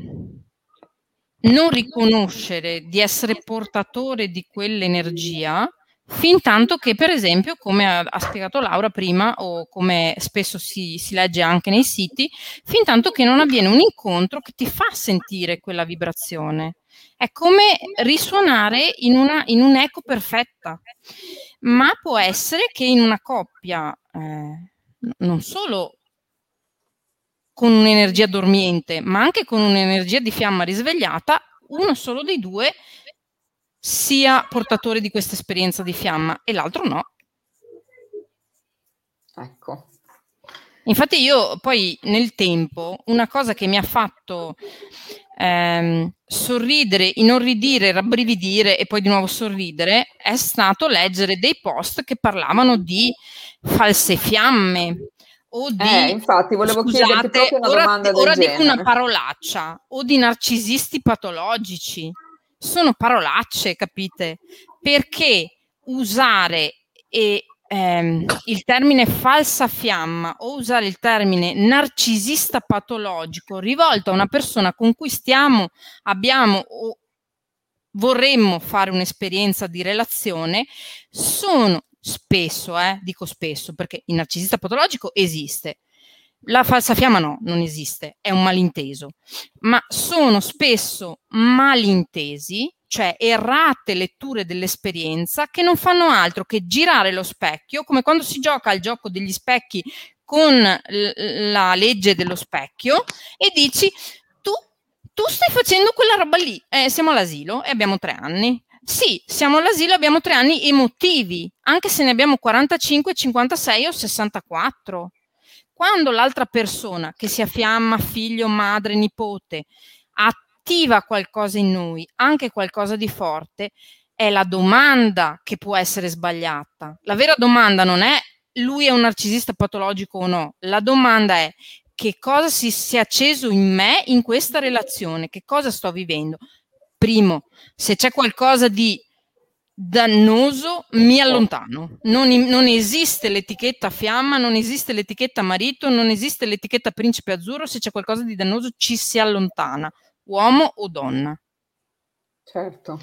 non riconoscere di essere portatore di quell'energia Fin tanto che, per esempio, come ha, spiegato Laura prima, o come spesso si, si, legge anche nei siti, fin tanto che non avviene un incontro che ti fa sentire quella vibrazione. È come risuonare in, una, in un'eco perfetta. Ma può essere che in una coppia, eh, non solo con un'energia dormiente, ma anche con un'energia di fiamma risvegliata, uno solo dei due sia portatore di questa esperienza di fiamma e l'altro no. Ecco. Infatti io poi nel tempo una cosa che mi ha fatto ehm, sorridere, inorridire, rabbrividire e poi di nuovo sorridere è stato leggere dei post che parlavano di false fiamme o di... Eh, infatti, volevo scusate, chiederti proprio una ora, domanda del ora genere. dico una parolaccia, o di narcisisti patologici. Sono parolacce, capite? Perché usare e, ehm, il termine falsa fiamma o usare il termine narcisista patologico rivolto a una persona con cui stiamo, abbiamo o vorremmo fare un'esperienza di relazione, sono spesso, eh, dico spesso, perché il narcisista patologico esiste, la falsa fiamma no, non esiste, è un malinteso, ma sono spesso malintesi, cioè errate letture dell'esperienza che non fanno altro che girare lo specchio, come quando si gioca al gioco degli specchi con l- la legge dello specchio e dici tu, tu stai facendo quella roba lì, eh, siamo all'asilo e abbiamo tre anni, sì, siamo all'asilo, abbiamo tre anni emotivi, anche se ne abbiamo 45, 56 o 64. Quando l'altra persona, che sia fiamma, figlio, madre, nipote, attiva qualcosa in noi, anche qualcosa di forte, è la domanda che può essere sbagliata. La vera domanda non è lui è un narcisista patologico o no, la domanda è che cosa si, si è acceso in me in questa relazione, che cosa sto vivendo. Primo, se c'è qualcosa di dannoso, mi allontano. Non, non, esiste l'etichetta fiamma, non esiste l'etichetta marito, non esiste l'etichetta principe azzurro. Se c'è qualcosa di dannoso, ci si allontana, uomo o donna. Certo.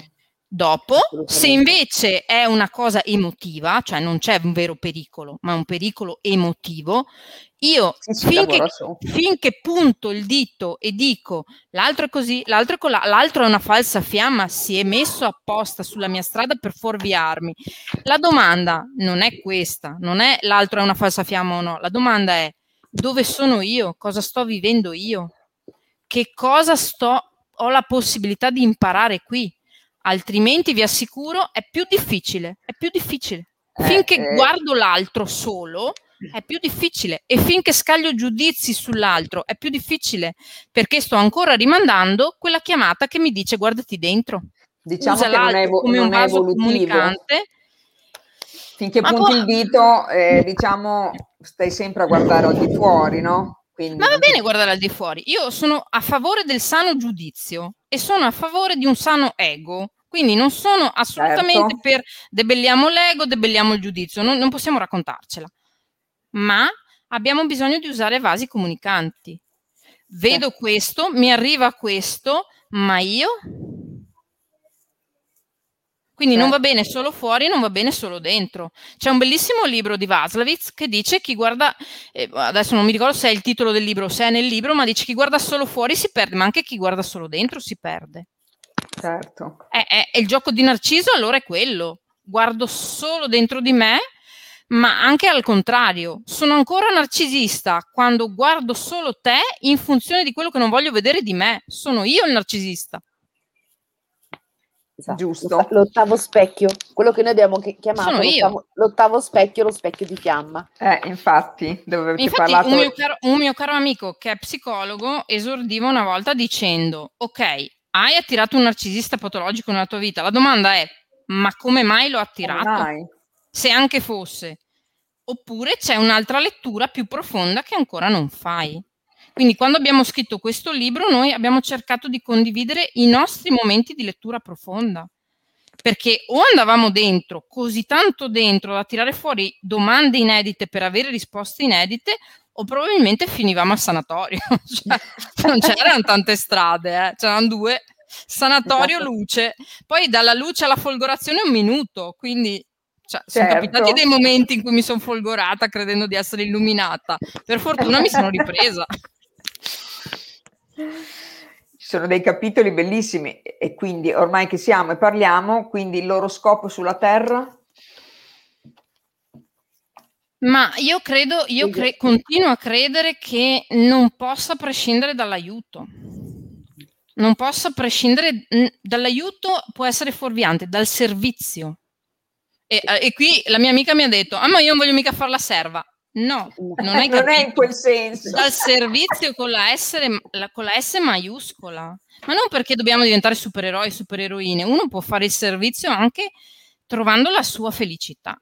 Dopo, se invece è una cosa emotiva, cioè non c'è un vero pericolo, ma un pericolo emotivo, io Sì, finché, finché punto il dito e dico l'altro è così, l'altro è colà, l'altro è una falsa fiamma, si è messo apposta sulla mia strada per fuorviarmi. La domanda non è questa, non è l'altro è una falsa fiamma o no, la domanda è dove sono io, cosa sto vivendo io, che cosa sto, ho la possibilità di imparare qui altrimenti vi assicuro è più difficile, è più difficile. Eh, Finché eh. guardo l'altro solo è più difficile e finché scaglio giudizi sull'altro è più difficile perché sto ancora rimandando quella chiamata che mi dice guardati dentro. Diciamo Usa che non è, evo- come un non è vaso evolutivo. comunicante. Finché Ma punti può- il dito, eh, diciamo, stai sempre a guardare al di fuori, no? Quindi Ma va bene guardare al di fuori. Io sono a favore del sano giudizio e sono a favore di un sano ego. Quindi non sono assolutamente Certo. per debelliamo l'ego, debelliamo il giudizio, non, non possiamo raccontarcela. Ma abbiamo bisogno di usare vasi comunicanti. Vedo Certo. questo, mi arriva questo, ma io... Quindi non va Certo. bene solo fuori, non va bene solo dentro. C'è un bellissimo libro di Vaslowitz che dice chi guarda, eh, adesso non mi ricordo se è il titolo del libro, se è nel libro, ma dice chi guarda solo fuori si perde, ma anche chi guarda solo dentro si perde. Certo. È, è- è il gioco di Narciso allora è quello. Guardo solo dentro di me, ma anche al contrario. Sono ancora narcisista quando guardo solo te in funzione di quello che non voglio vedere di me. Sono io il narcisista. Esatto. Giusto. L'otta- L'ottavo specchio, quello che noi abbiamo chi- chiamato Sono io. l'ottavo, l'ottavo specchio, lo specchio di fiamma. Eh, infatti, dove avete Infatti, parlato... un mio, caro, un mio caro amico che è psicologo esordiva una volta dicendo: Ok, hai attirato un narcisista patologico nella tua vita. La domanda è: ma come mai l'ho attirato? mai? Se anche fosse. Oppure c'è un'altra lettura più profonda che ancora non fai. Quindi quando abbiamo scritto questo libro noi abbiamo cercato di condividere i nostri momenti di lettura profonda. Perché o andavamo dentro, così tanto dentro, da tirare fuori domande inedite per avere risposte inedite, o probabilmente finivamo al sanatorio. Cioè, non c'erano tante strade, eh, c'erano due, sanatorio Esatto. luce. Poi dalla luce alla folgorazione un minuto, quindi cioè, sono Certo. capitati dei momenti in cui mi sono folgorata credendo di essere illuminata. Per fortuna mi sono ripresa. Ci sono dei capitoli bellissimi e quindi ormai che siamo e parliamo, quindi il loro scopo sulla Terra? Ma io credo, io cre- continuo a credere che non possa prescindere dall'aiuto. Non possa prescindere dall'aiuto, può essere fuorviante, dal servizio. E, eh, e qui la mia amica mi ha detto: Ah, ma io non voglio mica fare la serva. No, non hai non è in quel senso. Dal servizio con la, S, la- con la S maiuscola. Ma non perché dobbiamo diventare supereroi supereroine. Uno può fare il servizio anche trovando la sua felicità.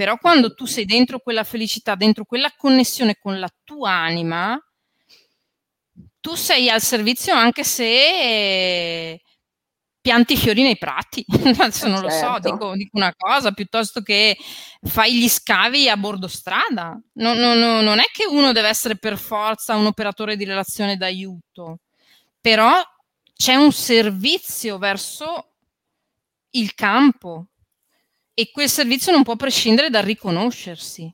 Però quando tu sei dentro quella felicità, dentro quella connessione con la tua anima, tu sei al servizio anche se pianti fiori nei prati, adesso non certo. lo so, certo. dico, dico, una cosa, piuttosto che fai gli scavi a bordo strada. Non, non, non è che uno deve essere per forza un operatore di relazione d'aiuto, però c'è un servizio verso il campo e quel servizio non può prescindere dal riconoscersi.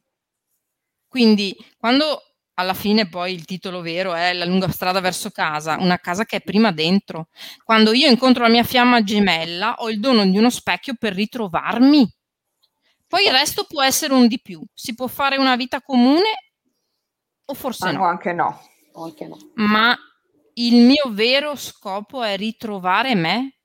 Quindi quando alla fine poi il titolo vero è La lunga strada verso casa, una casa che è prima dentro. Quando io incontro la mia fiamma gemella, ho il dono di uno specchio per ritrovarmi. Poi il resto può essere un di più. Si può fare una vita comune o forse ah, no. Anche no. Anche no. Ma il mio vero scopo è ritrovare me.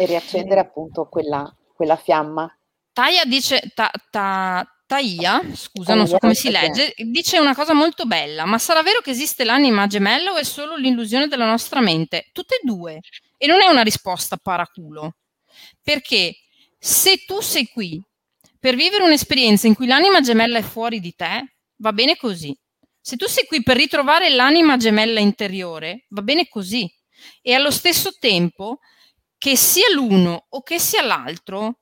E riaccendere appunto quella, quella fiamma. Taya dice, ta, ta, Taia, scusa, non so come si legge, dice una cosa molto bella, ma sarà vero che esiste l'anima gemella o è solo l'illusione della nostra mente? Tutte e due. E non è una risposta paraculo, perché se tu sei qui per vivere un'esperienza in cui l'anima gemella è fuori di te, va bene così. Se tu sei qui per ritrovare l'anima gemella interiore, va bene così. E allo stesso tempo, che sia l'uno o che sia l'altro,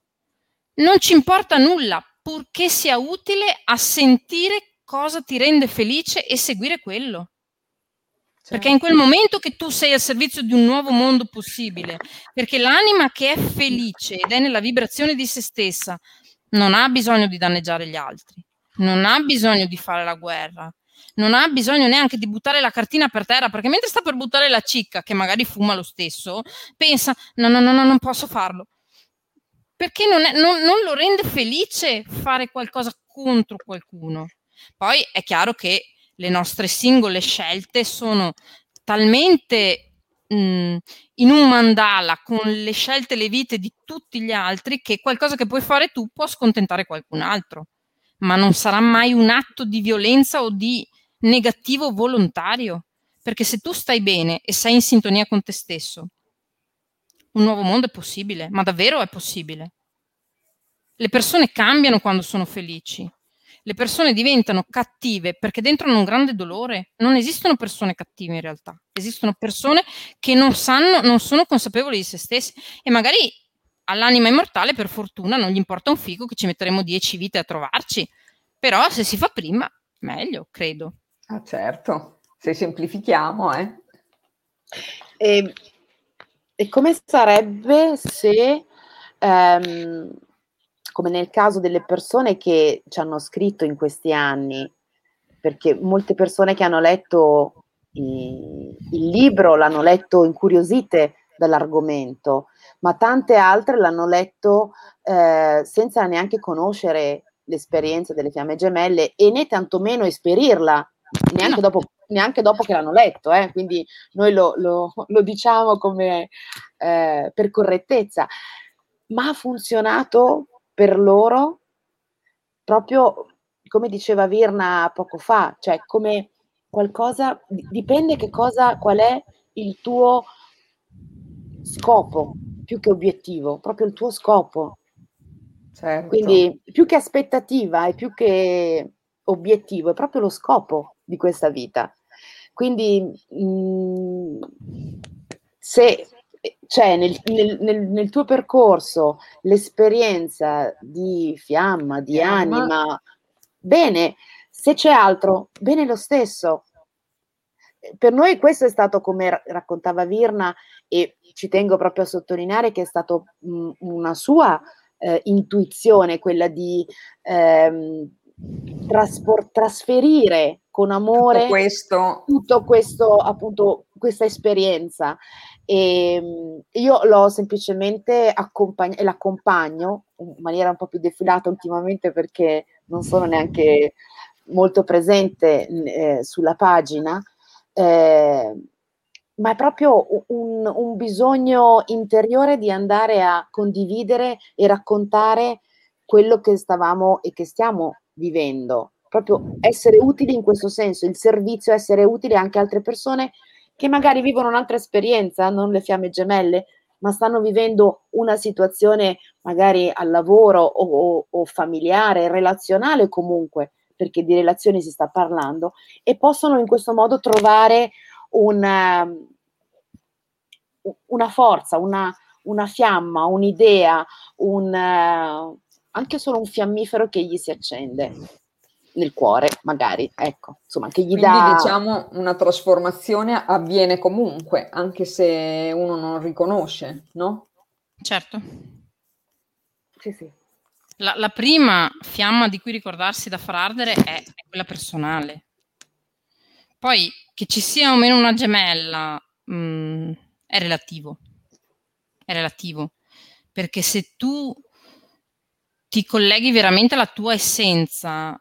non ci importa nulla, purché sia utile a sentire cosa ti rende felice e seguire quello. Certo. Perché è in quel momento che tu sei al servizio di un nuovo mondo possibile, perché l'anima che è felice ed è nella vibrazione di se stessa non ha bisogno di danneggiare gli altri, non ha bisogno di fare la guerra, non ha bisogno neanche di buttare la cartina per terra, perché mentre sta per buttare la cicca, che magari fuma lo stesso, pensa, no, no, no, no non posso farlo perché non, è, non, non lo rende felice fare qualcosa contro qualcuno. Poi è chiaro che le nostre singole scelte sono talmente mh, in un mandala con le scelte e le vite di tutti gli altri che qualcosa che puoi fare tu può scontentare qualcun altro, ma non sarà mai un atto di violenza o di negativo volontario, perché se tu stai bene e sei in sintonia con te stesso, un nuovo mondo è possibile, ma davvero è possibile. Le persone cambiano quando sono felici. Le persone diventano cattive perché dentro hanno un grande dolore. Non esistono persone cattive in realtà, esistono persone che non sanno, non sono consapevoli di se stesse e magari all'anima immortale per fortuna non gli importa un figo che ci metteremo dieci vite a trovarci, però se si fa prima, meglio, credo. Ah, certo, se semplifichiamo, eh. E e come sarebbe se, ehm, come nel caso delle persone che ci hanno scritto in questi anni, perché molte persone che hanno letto i, il libro l'hanno letto incuriosite dall'argomento, ma tante altre l'hanno letto eh, senza neanche conoscere l'esperienza delle fiamme gemelle e né tantomeno esperirla, neanche dopo neanche dopo che l'hanno letto, eh? quindi noi lo, lo, lo diciamo come eh, per correttezza, ma ha funzionato per loro proprio come diceva Virna poco fa, cioè come qualcosa, dipende che cosa, qual è il tuo scopo più che obiettivo, proprio il tuo scopo. Certo. Quindi più che aspettativa e più che obiettivo, è proprio lo scopo di questa vita. Quindi mh, mm, se c'è nel, nel, nel, nel, tuo percorso l'esperienza di fiamma, di fiamma. anima, bene, se c'è altro, bene lo stesso. Per noi questo è stato, come raccontava Virna, e ci tengo proprio a sottolineare che è stata una sua eh, intuizione, quella di ehm, traspor- trasferire con amore tutto questo, tutto questo appunto questa esperienza. E ehm, io l'ho semplicemente accompagnato e l'accompagno in maniera un po' più defilata ultimamente perché non sono neanche molto presente eh, sulla pagina eh, ma è proprio un, un bisogno interiore di andare a condividere e raccontare quello che stavamo e che stiamo vivendo, proprio essere utili in questo senso, il servizio, essere utili anche a altre persone che magari vivono un'altra esperienza, non le fiamme gemelle, ma stanno vivendo una situazione magari al lavoro o, o, o familiare, relazionale comunque, perché di relazioni si sta parlando, e possono in questo modo trovare una, una forza, una, una fiamma, un'idea, un, anche solo un fiammifero che gli si accende nel cuore, magari, ecco, insomma, che gli Quindi, dà... diciamo, una trasformazione avviene comunque, anche se uno non riconosce, no? Certo. Sì, sì. La, la prima fiamma di cui ricordarsi da far ardere è, è quella personale. Poi, che ci sia o meno una gemella, mh, mm, è relativo. È relativo. Perché se tu ti colleghi veramente alla tua essenza,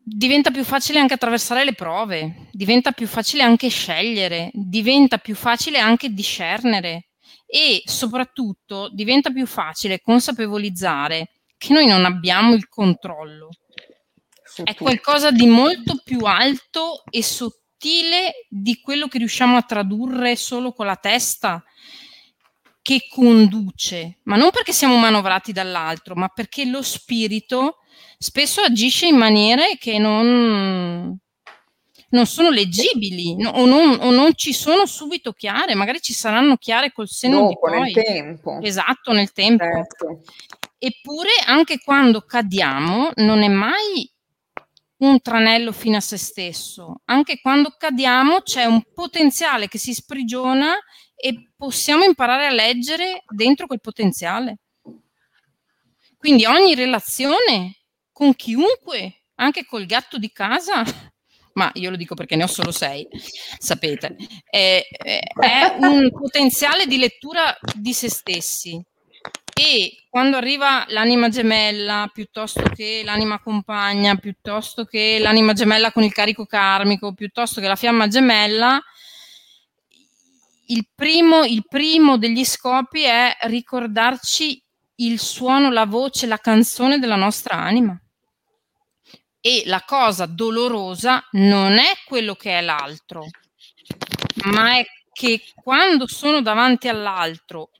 diventa più facile anche attraversare le prove, diventa più facile anche scegliere, diventa più facile anche discernere e soprattutto diventa più facile consapevolizzare che noi non abbiamo il controllo. È qualcosa di molto più alto e sottile di quello che riusciamo a tradurre solo con la testa che conduce, ma non perché siamo manovrati dall'altro, ma perché lo spirito spesso agisce in maniere che non, non sono leggibili no, o, non, o, non, ci sono subito chiare, magari ci saranno chiare col senno Dopo, di poi. nel tempo. Esatto, nel tempo. Certo. Eppure anche quando cadiamo non è mai un tranello fino a se stesso, anche quando cadiamo c'è un potenziale che si sprigiona e possiamo imparare a leggere dentro quel potenziale. Quindi ogni relazione con chiunque, anche col gatto di casa, ma io lo dico perché ne ho solo sei, sapete, è, è un potenziale di lettura di se stessi. E quando arriva l'anima gemella, piuttosto che l'anima compagna, piuttosto che l'anima gemella con il carico karmico, piuttosto che la fiamma gemella, il primo, il primo degli scopi è ricordarci il suono, la voce, la canzone della nostra anima. E la cosa dolorosa non è quello che è l'altro, ma è che quando sono davanti all'altro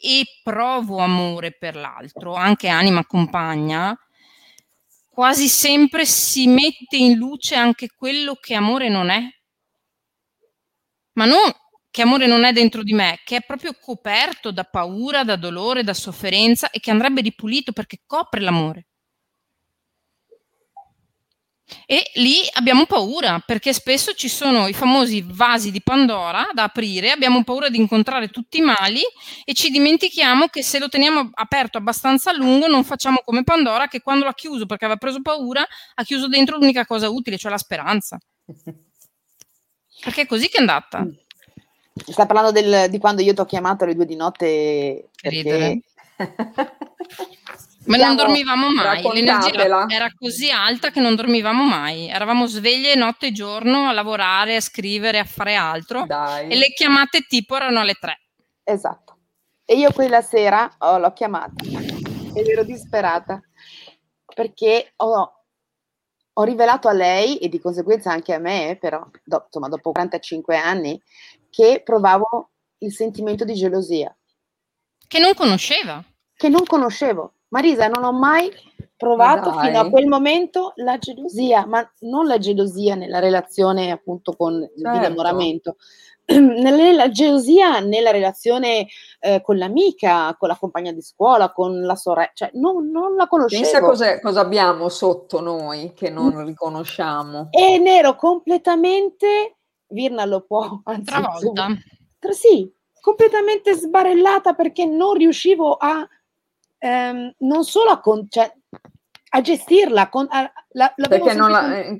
e provo amore per l'altro, anche anima compagna, quasi sempre si mette in luce anche quello che amore non è. Ma non che amore non è dentro di me, che è proprio coperto da paura, da dolore, da sofferenza e che andrebbe ripulito perché copre l'amore. E lì abbiamo paura perché spesso ci sono i famosi vasi di Pandora da aprire, abbiamo paura di incontrare tutti i mali e ci dimentichiamo che se lo teniamo aperto abbastanza a lungo non facciamo come Pandora che quando l'ha chiuso perché aveva preso paura ha chiuso dentro l'unica cosa utile, cioè la speranza. Perché è così che è andata. Sta parlando del, di quando io ti ho chiamato alle due di notte perché... Ma non dormivamo mai, l'energia era così alta che non dormivamo mai. Eravamo sveglie notte e giorno a lavorare, a scrivere, a fare altro. Dai. E le chiamate tipo erano alle tre. Esatto. E io quella sera oh, l'ho chiamata ed ero disperata perché ho, ho, rivelato a lei e di conseguenza anche a me, però do, insomma, dopo 45 anni, che provavo il sentimento di gelosia. Che non conosceva. Che non conoscevo. Marisa, non ho mai provato fino a quel momento la gelosia, ma non la gelosia nella relazione appunto con certo. l'innamoramento, nella gelosia nella relazione eh, con l'amica, con la compagna di scuola, con la sorella, cioè non, non la conoscevo. Pensa cosa abbiamo sotto noi che non mm. riconosciamo. E nero completamente Virna lo può, anzi, travolta. Tra, sì, completamente sbarellata perché non riuscivo a ehm, non solo a, con, cioè, a gestirla, con, a, la, perché non la, eh,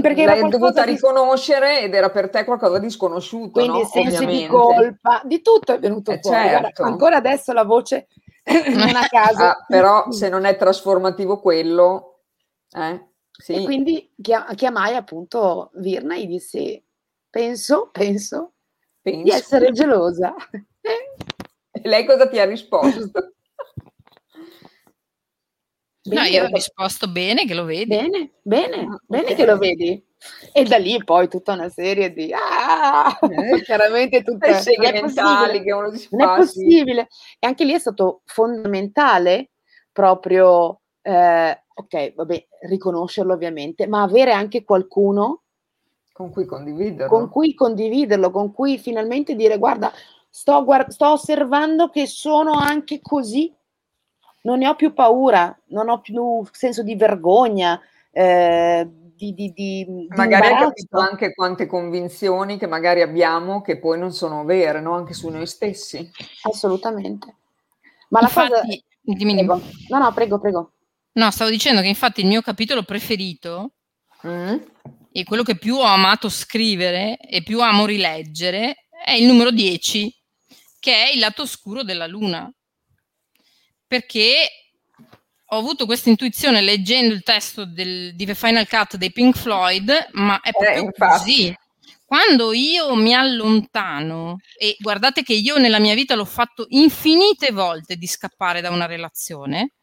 perché l'hai dovuta di... riconoscere ed era per te qualcosa di sconosciuto. Quindi no? senso di colpa, di tutto è venuto eh, fuori. Certo. ancora adesso la voce non a caso. Ah, però se non è trasformativo quello, eh, sì. E quindi chiamai appunto Virna e gli dissi penso, penso, penso. di essere gelosa. e lei cosa ti ha risposto? no, io ho risposto bene che lo vedi. Bene, bene, ah, bene okay. che lo vedi. E da lì poi tutta una serie di ah, eh, chiaramente tutte le seghe mentali che uno si fa. Non è possibile. E anche lì è stato fondamentale proprio eh, ok, vabbè, riconoscerlo ovviamente, ma avere anche qualcuno con cui condividerlo. Con cui condividerlo, con cui finalmente dire guarda, sto, guard- sto osservando che sono anche così, non ne ho più paura, non ho più senso di vergogna, eh, di, di, di, magari hai capito anche quante convinzioni che magari abbiamo che poi non sono vere, no? anche su noi stessi. Assolutamente. Ma la infatti, cosa... Dimmi, prego. No, no, prego, prego. No, stavo dicendo che infatti il mio capitolo preferito mm. E quello che più ho amato scrivere e più amo rileggere è il numero 10, che è il lato oscuro della luna. Perché ho avuto questa intuizione leggendo il testo del, di The Final Cut dei Pink Floyd, ma è proprio eh, così. Quando io mi allontano, e guardate che io nella mia vita l'ho fatto infinite volte di scappare da una relazione,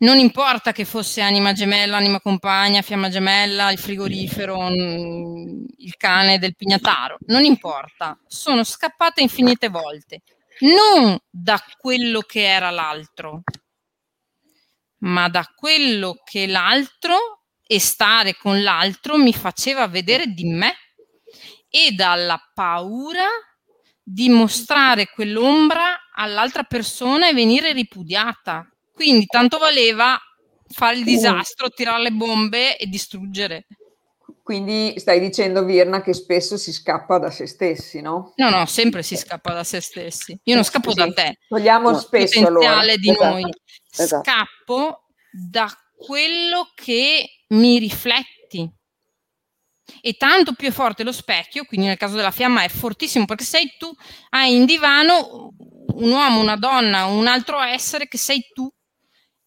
non importa che fosse anima gemella, anima compagna, fiamma gemella, il frigorifero, il cane del pignataro, non importa, sono scappata infinite volte, non da quello che era l'altro, ma da quello che l'altro e stare con l'altro mi faceva vedere di me e dalla paura di mostrare quell'ombra all'altra persona e venire ripudiata quindi tanto valeva fare il disastro, tirare le bombe e distruggere. Quindi stai dicendo, Virna, che spesso si scappa da se stessi, no? No, no, sempre si scappa da se stessi. Io non scappo sì. da te. Togliamo no, spesso potenziale allora. di esatto. noi. Esatto. Scappo da quello che mi rifletti. E tanto più è forte lo specchio, quindi nel caso della fiamma è fortissimo perché sei tu, hai in divano un uomo, una donna, un altro essere che sei tu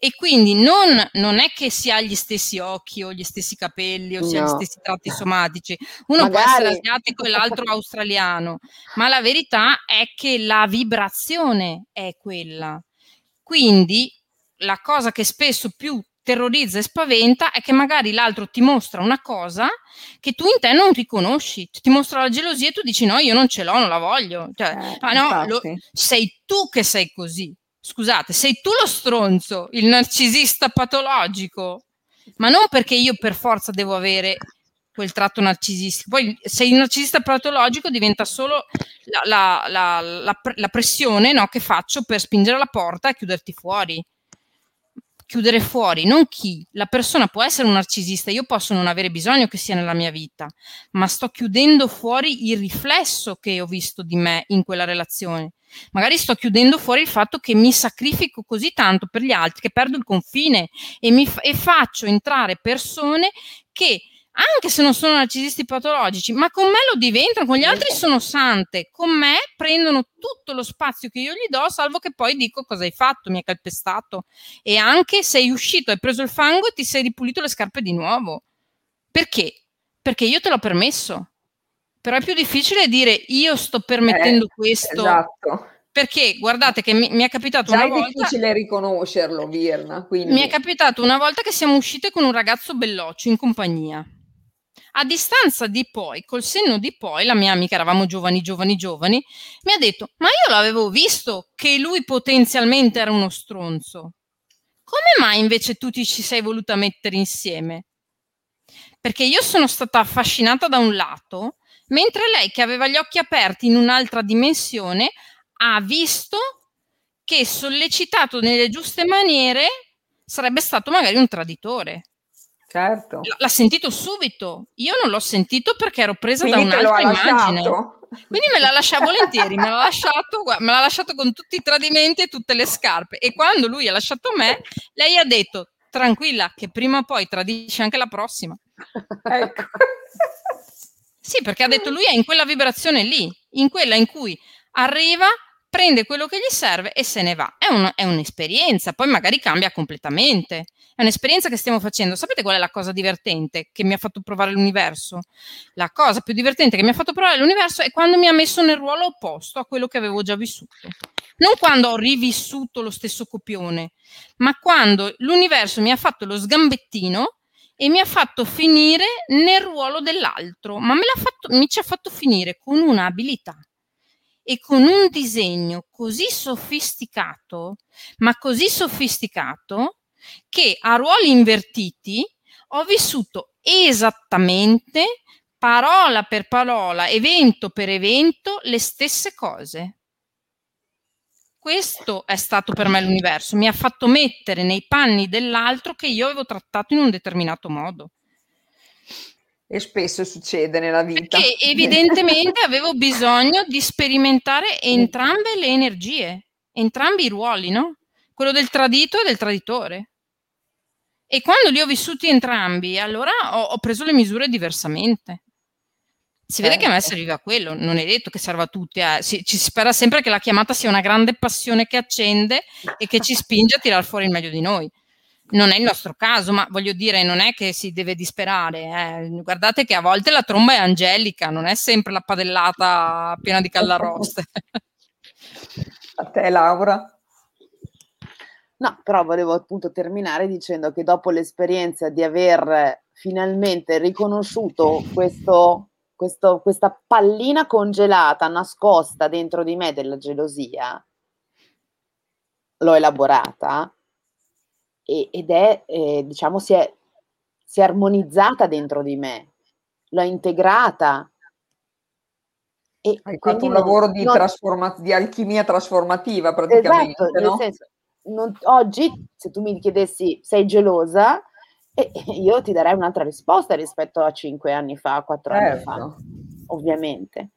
e quindi non, non, è che si ha gli stessi occhi o gli stessi capelli o no. si ha gli stessi tratti somatici. Uno Magari. può essere asiatico e l'altro australiano, ma la verità è che la vibrazione è quella. Quindi la cosa che spesso più terrorizza e spaventa è che magari l'altro ti mostra una cosa che tu in te non riconosci, ti mostra la gelosia e tu dici no, io non ce l'ho, non la voglio. Cioè, eh, ah, no, lo, sei tu che sei così. Scusate, sei tu lo stronzo, il narcisista patologico, ma non perché io per forza devo avere quel tratto narcisistico. Poi se il narcisista patologico diventa solo la, la, la, la pressione no, che faccio per spingere la porta e chiuderti fuori chiudere fuori, non chi. La persona può essere un narcisista, io posso non avere bisogno che sia nella mia vita, ma sto chiudendo fuori il riflesso che ho visto di me in quella relazione. Magari sto chiudendo fuori il fatto che mi sacrifico così tanto per gli altri che perdo il confine e, mi fa- e faccio entrare persone che anche se non sono narcisisti patologici, ma con me lo diventano, con gli altri sono sante, con me prendono tutto lo spazio che io gli do, salvo che poi dico cosa hai fatto, mi hai calpestato. E anche sei uscito, hai preso il fango e ti sei ripulito le scarpe di nuovo. Perché? Perché io te l'ho permesso. Però è più difficile dire io sto permettendo eh, questo. Esatto. Perché guardate che mi, mi è capitato Già una volta. È difficile riconoscerlo, Virna. Quindi. Mi è capitato una volta che siamo uscite con un ragazzo belloccio in compagnia. A distanza di poi, col senno di poi, la mia amica, eravamo giovani, giovani, giovani, mi ha detto: Ma io l'avevo visto che lui potenzialmente era uno stronzo. Come mai invece tu ti ci sei voluta mettere insieme? Perché io sono stata affascinata da un lato, mentre lei, che aveva gli occhi aperti in un'altra dimensione, ha visto che sollecitato nelle giuste maniere sarebbe stato magari un traditore. Certo. L'ha sentito subito. Io non l'ho sentito perché ero presa Quindi da un'altra immagine. Quindi me l'ha lasciato volentieri, me l'ha lasciato, me l'ha lasciato con tutti i tradimenti e tutte le scarpe. E quando lui ha lasciato me, lei ha detto: tranquilla, che prima o poi tradisce anche la prossima. Ecco. Sì, perché ha detto lui è in quella vibrazione lì, in quella in cui arriva, prende quello che gli serve e se ne va. È, un, è un'esperienza, poi magari cambia completamente. È un'esperienza che stiamo facendo. Sapete qual è la cosa divertente che mi ha fatto provare l'universo? La cosa più divertente che mi ha fatto provare l'universo è quando mi ha messo nel ruolo opposto a quello che avevo già vissuto. Non quando ho rivissuto lo stesso copione, ma quando l'universo mi ha fatto lo sgambettino e mi ha fatto finire nel ruolo dell'altro, ma fatto, mi ci ha fatto finire con un'abilità e con un disegno così sofisticato, ma così sofisticato che a ruoli invertiti ho vissuto esattamente parola per parola, evento per evento, le stesse cose. Questo è stato per me l'universo, mi ha fatto mettere nei panni dell'altro che io avevo trattato in un determinato modo. E spesso succede nella vita. Perché evidentemente avevo bisogno di sperimentare entrambe le energie, entrambi i ruoli, no? Quello del tradito e del traditore. E quando li ho vissuti entrambi, allora ho, ho preso le misure diversamente. Si vede che a me certo. serviva quello, non è detto che serva a tutti, eh. si, ci spera sempre che la chiamata sia una grande passione che accende e che ci spinge a tirare fuori il meglio di noi. Non è il nostro caso, ma voglio dire, non è che si deve disperare. Eh. Guardate che a volte la tromba è angelica, non è sempre la padellata piena di callaroste. A te, Laura? No, però volevo appunto terminare dicendo che dopo l'esperienza di aver finalmente riconosciuto questo questo, questa pallina congelata nascosta dentro di me della gelosia, l'ho elaborata e, ed è, eh, diciamo, si è, si è armonizzata dentro di me, l'ho integrata. E Hai fatto un lavoro di, non, trasforma- di alchimia trasformativa praticamente. Esatto, no? senso, non, oggi se tu mi chiedessi sei gelosa, e io ti darei un'altra risposta rispetto a cinque anni fa, quattro certo. anni fa, ovviamente.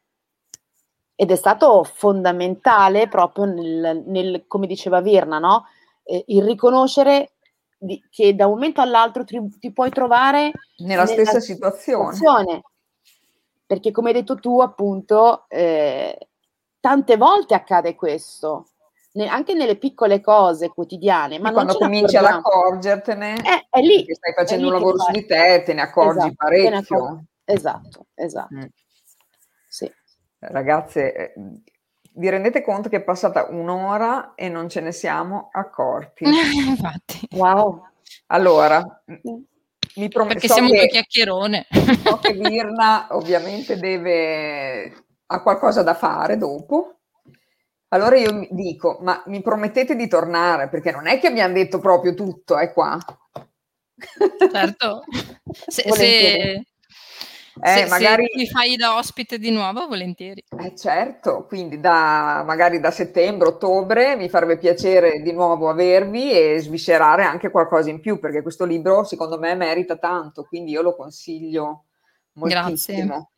Ed è stato fondamentale proprio nel, nel come diceva Virna, no? eh, il riconoscere di, che da un momento all'altro ti, ti puoi trovare nella, nella stessa situazione. situazione. Perché come hai detto tu, appunto, eh, tante volte accade questo ne, anche nelle piccole cose quotidiane. Ma quando cominci ad accorgertene, è, è lì. stai facendo un lavoro su di te, te ne accorgi esatto, parecchio. Accorgi. Esatto, esatto. Mm. Sì. Ragazze, eh, vi rendete conto che è passata un'ora e non ce ne siamo accorti? Infatti. Wow. Allora, mi prometto. Perché so siamo che, due chiacchierone. So che Virna ovviamente deve ha qualcosa da fare dopo. Allora io dico, ma mi promettete di tornare? Perché non è che abbiamo detto proprio tutto, è qua. Certo, se, se, eh, se, magari... se mi fai da ospite di nuovo, volentieri. Eh, certo, quindi da, magari da settembre, ottobre mi farebbe piacere di nuovo avervi e sviscerare anche qualcosa in più, perché questo libro secondo me merita tanto, quindi io lo consiglio moltissimo. Grazie.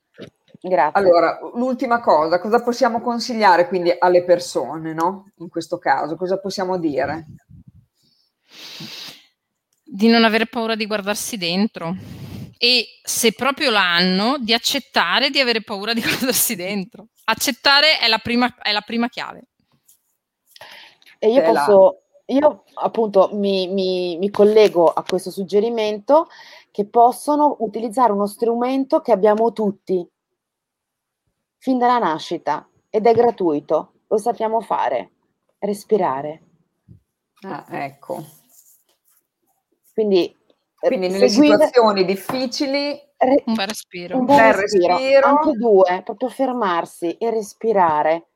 Grazie. Allora, l'ultima cosa, cosa possiamo consigliare quindi alle persone, no? In questo caso, cosa possiamo dire? Di non avere paura di guardarsi dentro e se proprio l'hanno, di accettare di avere paura di guardarsi dentro. Accettare è la prima, è la prima chiave. E io posso, io appunto mi, mi, mi collego a questo suggerimento che possono utilizzare uno strumento che abbiamo tutti, fin dalla nascita ed è gratuito, lo sappiamo fare, respirare. Ah, ecco. Quindi, Quindi nelle seguire, situazioni difficili re, un bel respiro. Un bel respiro, respiro. Anche due, proprio fermarsi e respirare.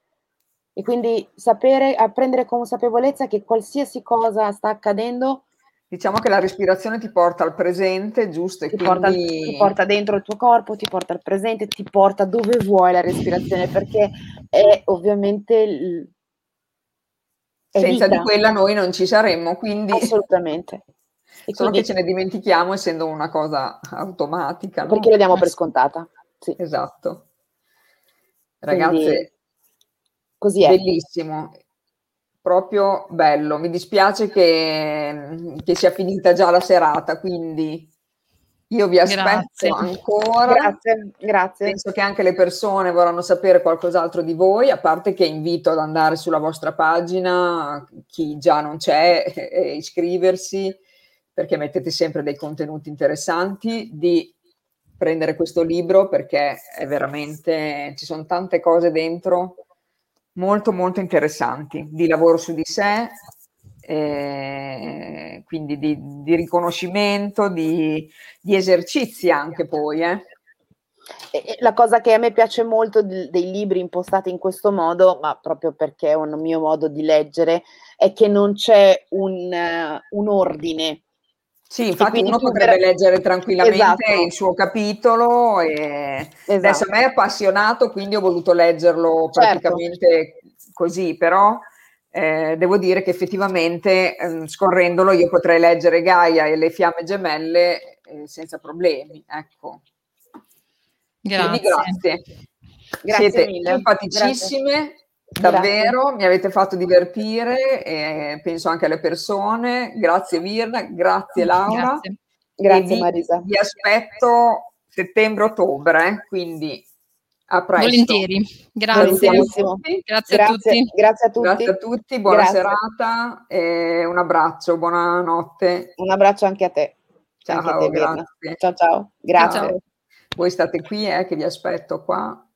E quindi sapere, apprendere consapevolezza che qualsiasi cosa sta accadendo Diciamo che la respirazione ti porta al presente, giusto? E ti, quindi... porta, ti porta dentro il tuo corpo, ti porta al presente, ti porta dove vuoi la respirazione, perché è ovviamente... Il... È Senza vita. di quella noi non ci saremmo, quindi... Assolutamente. E Solo quindi... che ce ne dimentichiamo essendo una cosa automatica. Perché no? la diamo per scontata. Sì. Esatto. Ragazze, quindi... così è. Bellissimo proprio bello. Mi dispiace che, che, sia finita già la serata, quindi io vi aspetto grazie. ancora. Grazie, grazie. Penso che anche le persone vorranno sapere qualcos'altro di voi, a parte che invito ad andare sulla vostra pagina, chi già non c'è, e iscriversi, perché mettete sempre dei contenuti interessanti, di prendere questo libro perché è veramente, ci sono tante cose dentro molto molto interessanti di lavoro su di sé, eh, quindi di, di riconoscimento, di, di, esercizi anche poi. Eh. La cosa che a me piace molto dei libri impostati in questo modo, ma proprio perché è un mio modo di leggere, è che non c'è un, uh, un ordine. Sì, infatti uno potrebbe per... leggere tranquillamente esatto. il suo capitolo e esatto. adesso a me è appassionato, quindi ho voluto leggerlo certo. praticamente certo. così, però eh, devo dire che effettivamente eh, scorrendolo io potrei leggere Gaia e le fiamme gemelle eh, senza problemi. Ecco. Grazie. grazie. grazie Siete mille. simpaticissime. Grazie. Davvero, grazie. mi avete fatto divertire e penso anche alle persone. Grazie Virna, grazie Laura. Grazie, grazie vi, Marisa. Vi aspetto settembre-ottobre, quindi a presto. Volentieri, grazie. Grazie, grazie a tutti. Grazie a tutti. Grazie a tutti, buona grazie. serata e un abbraccio, buonanotte. Un abbraccio anche a te. Ciao, a te, grazie. Ciao, ciao. Grazie. Ciao. Voi state qui, eh, che vi aspetto qua.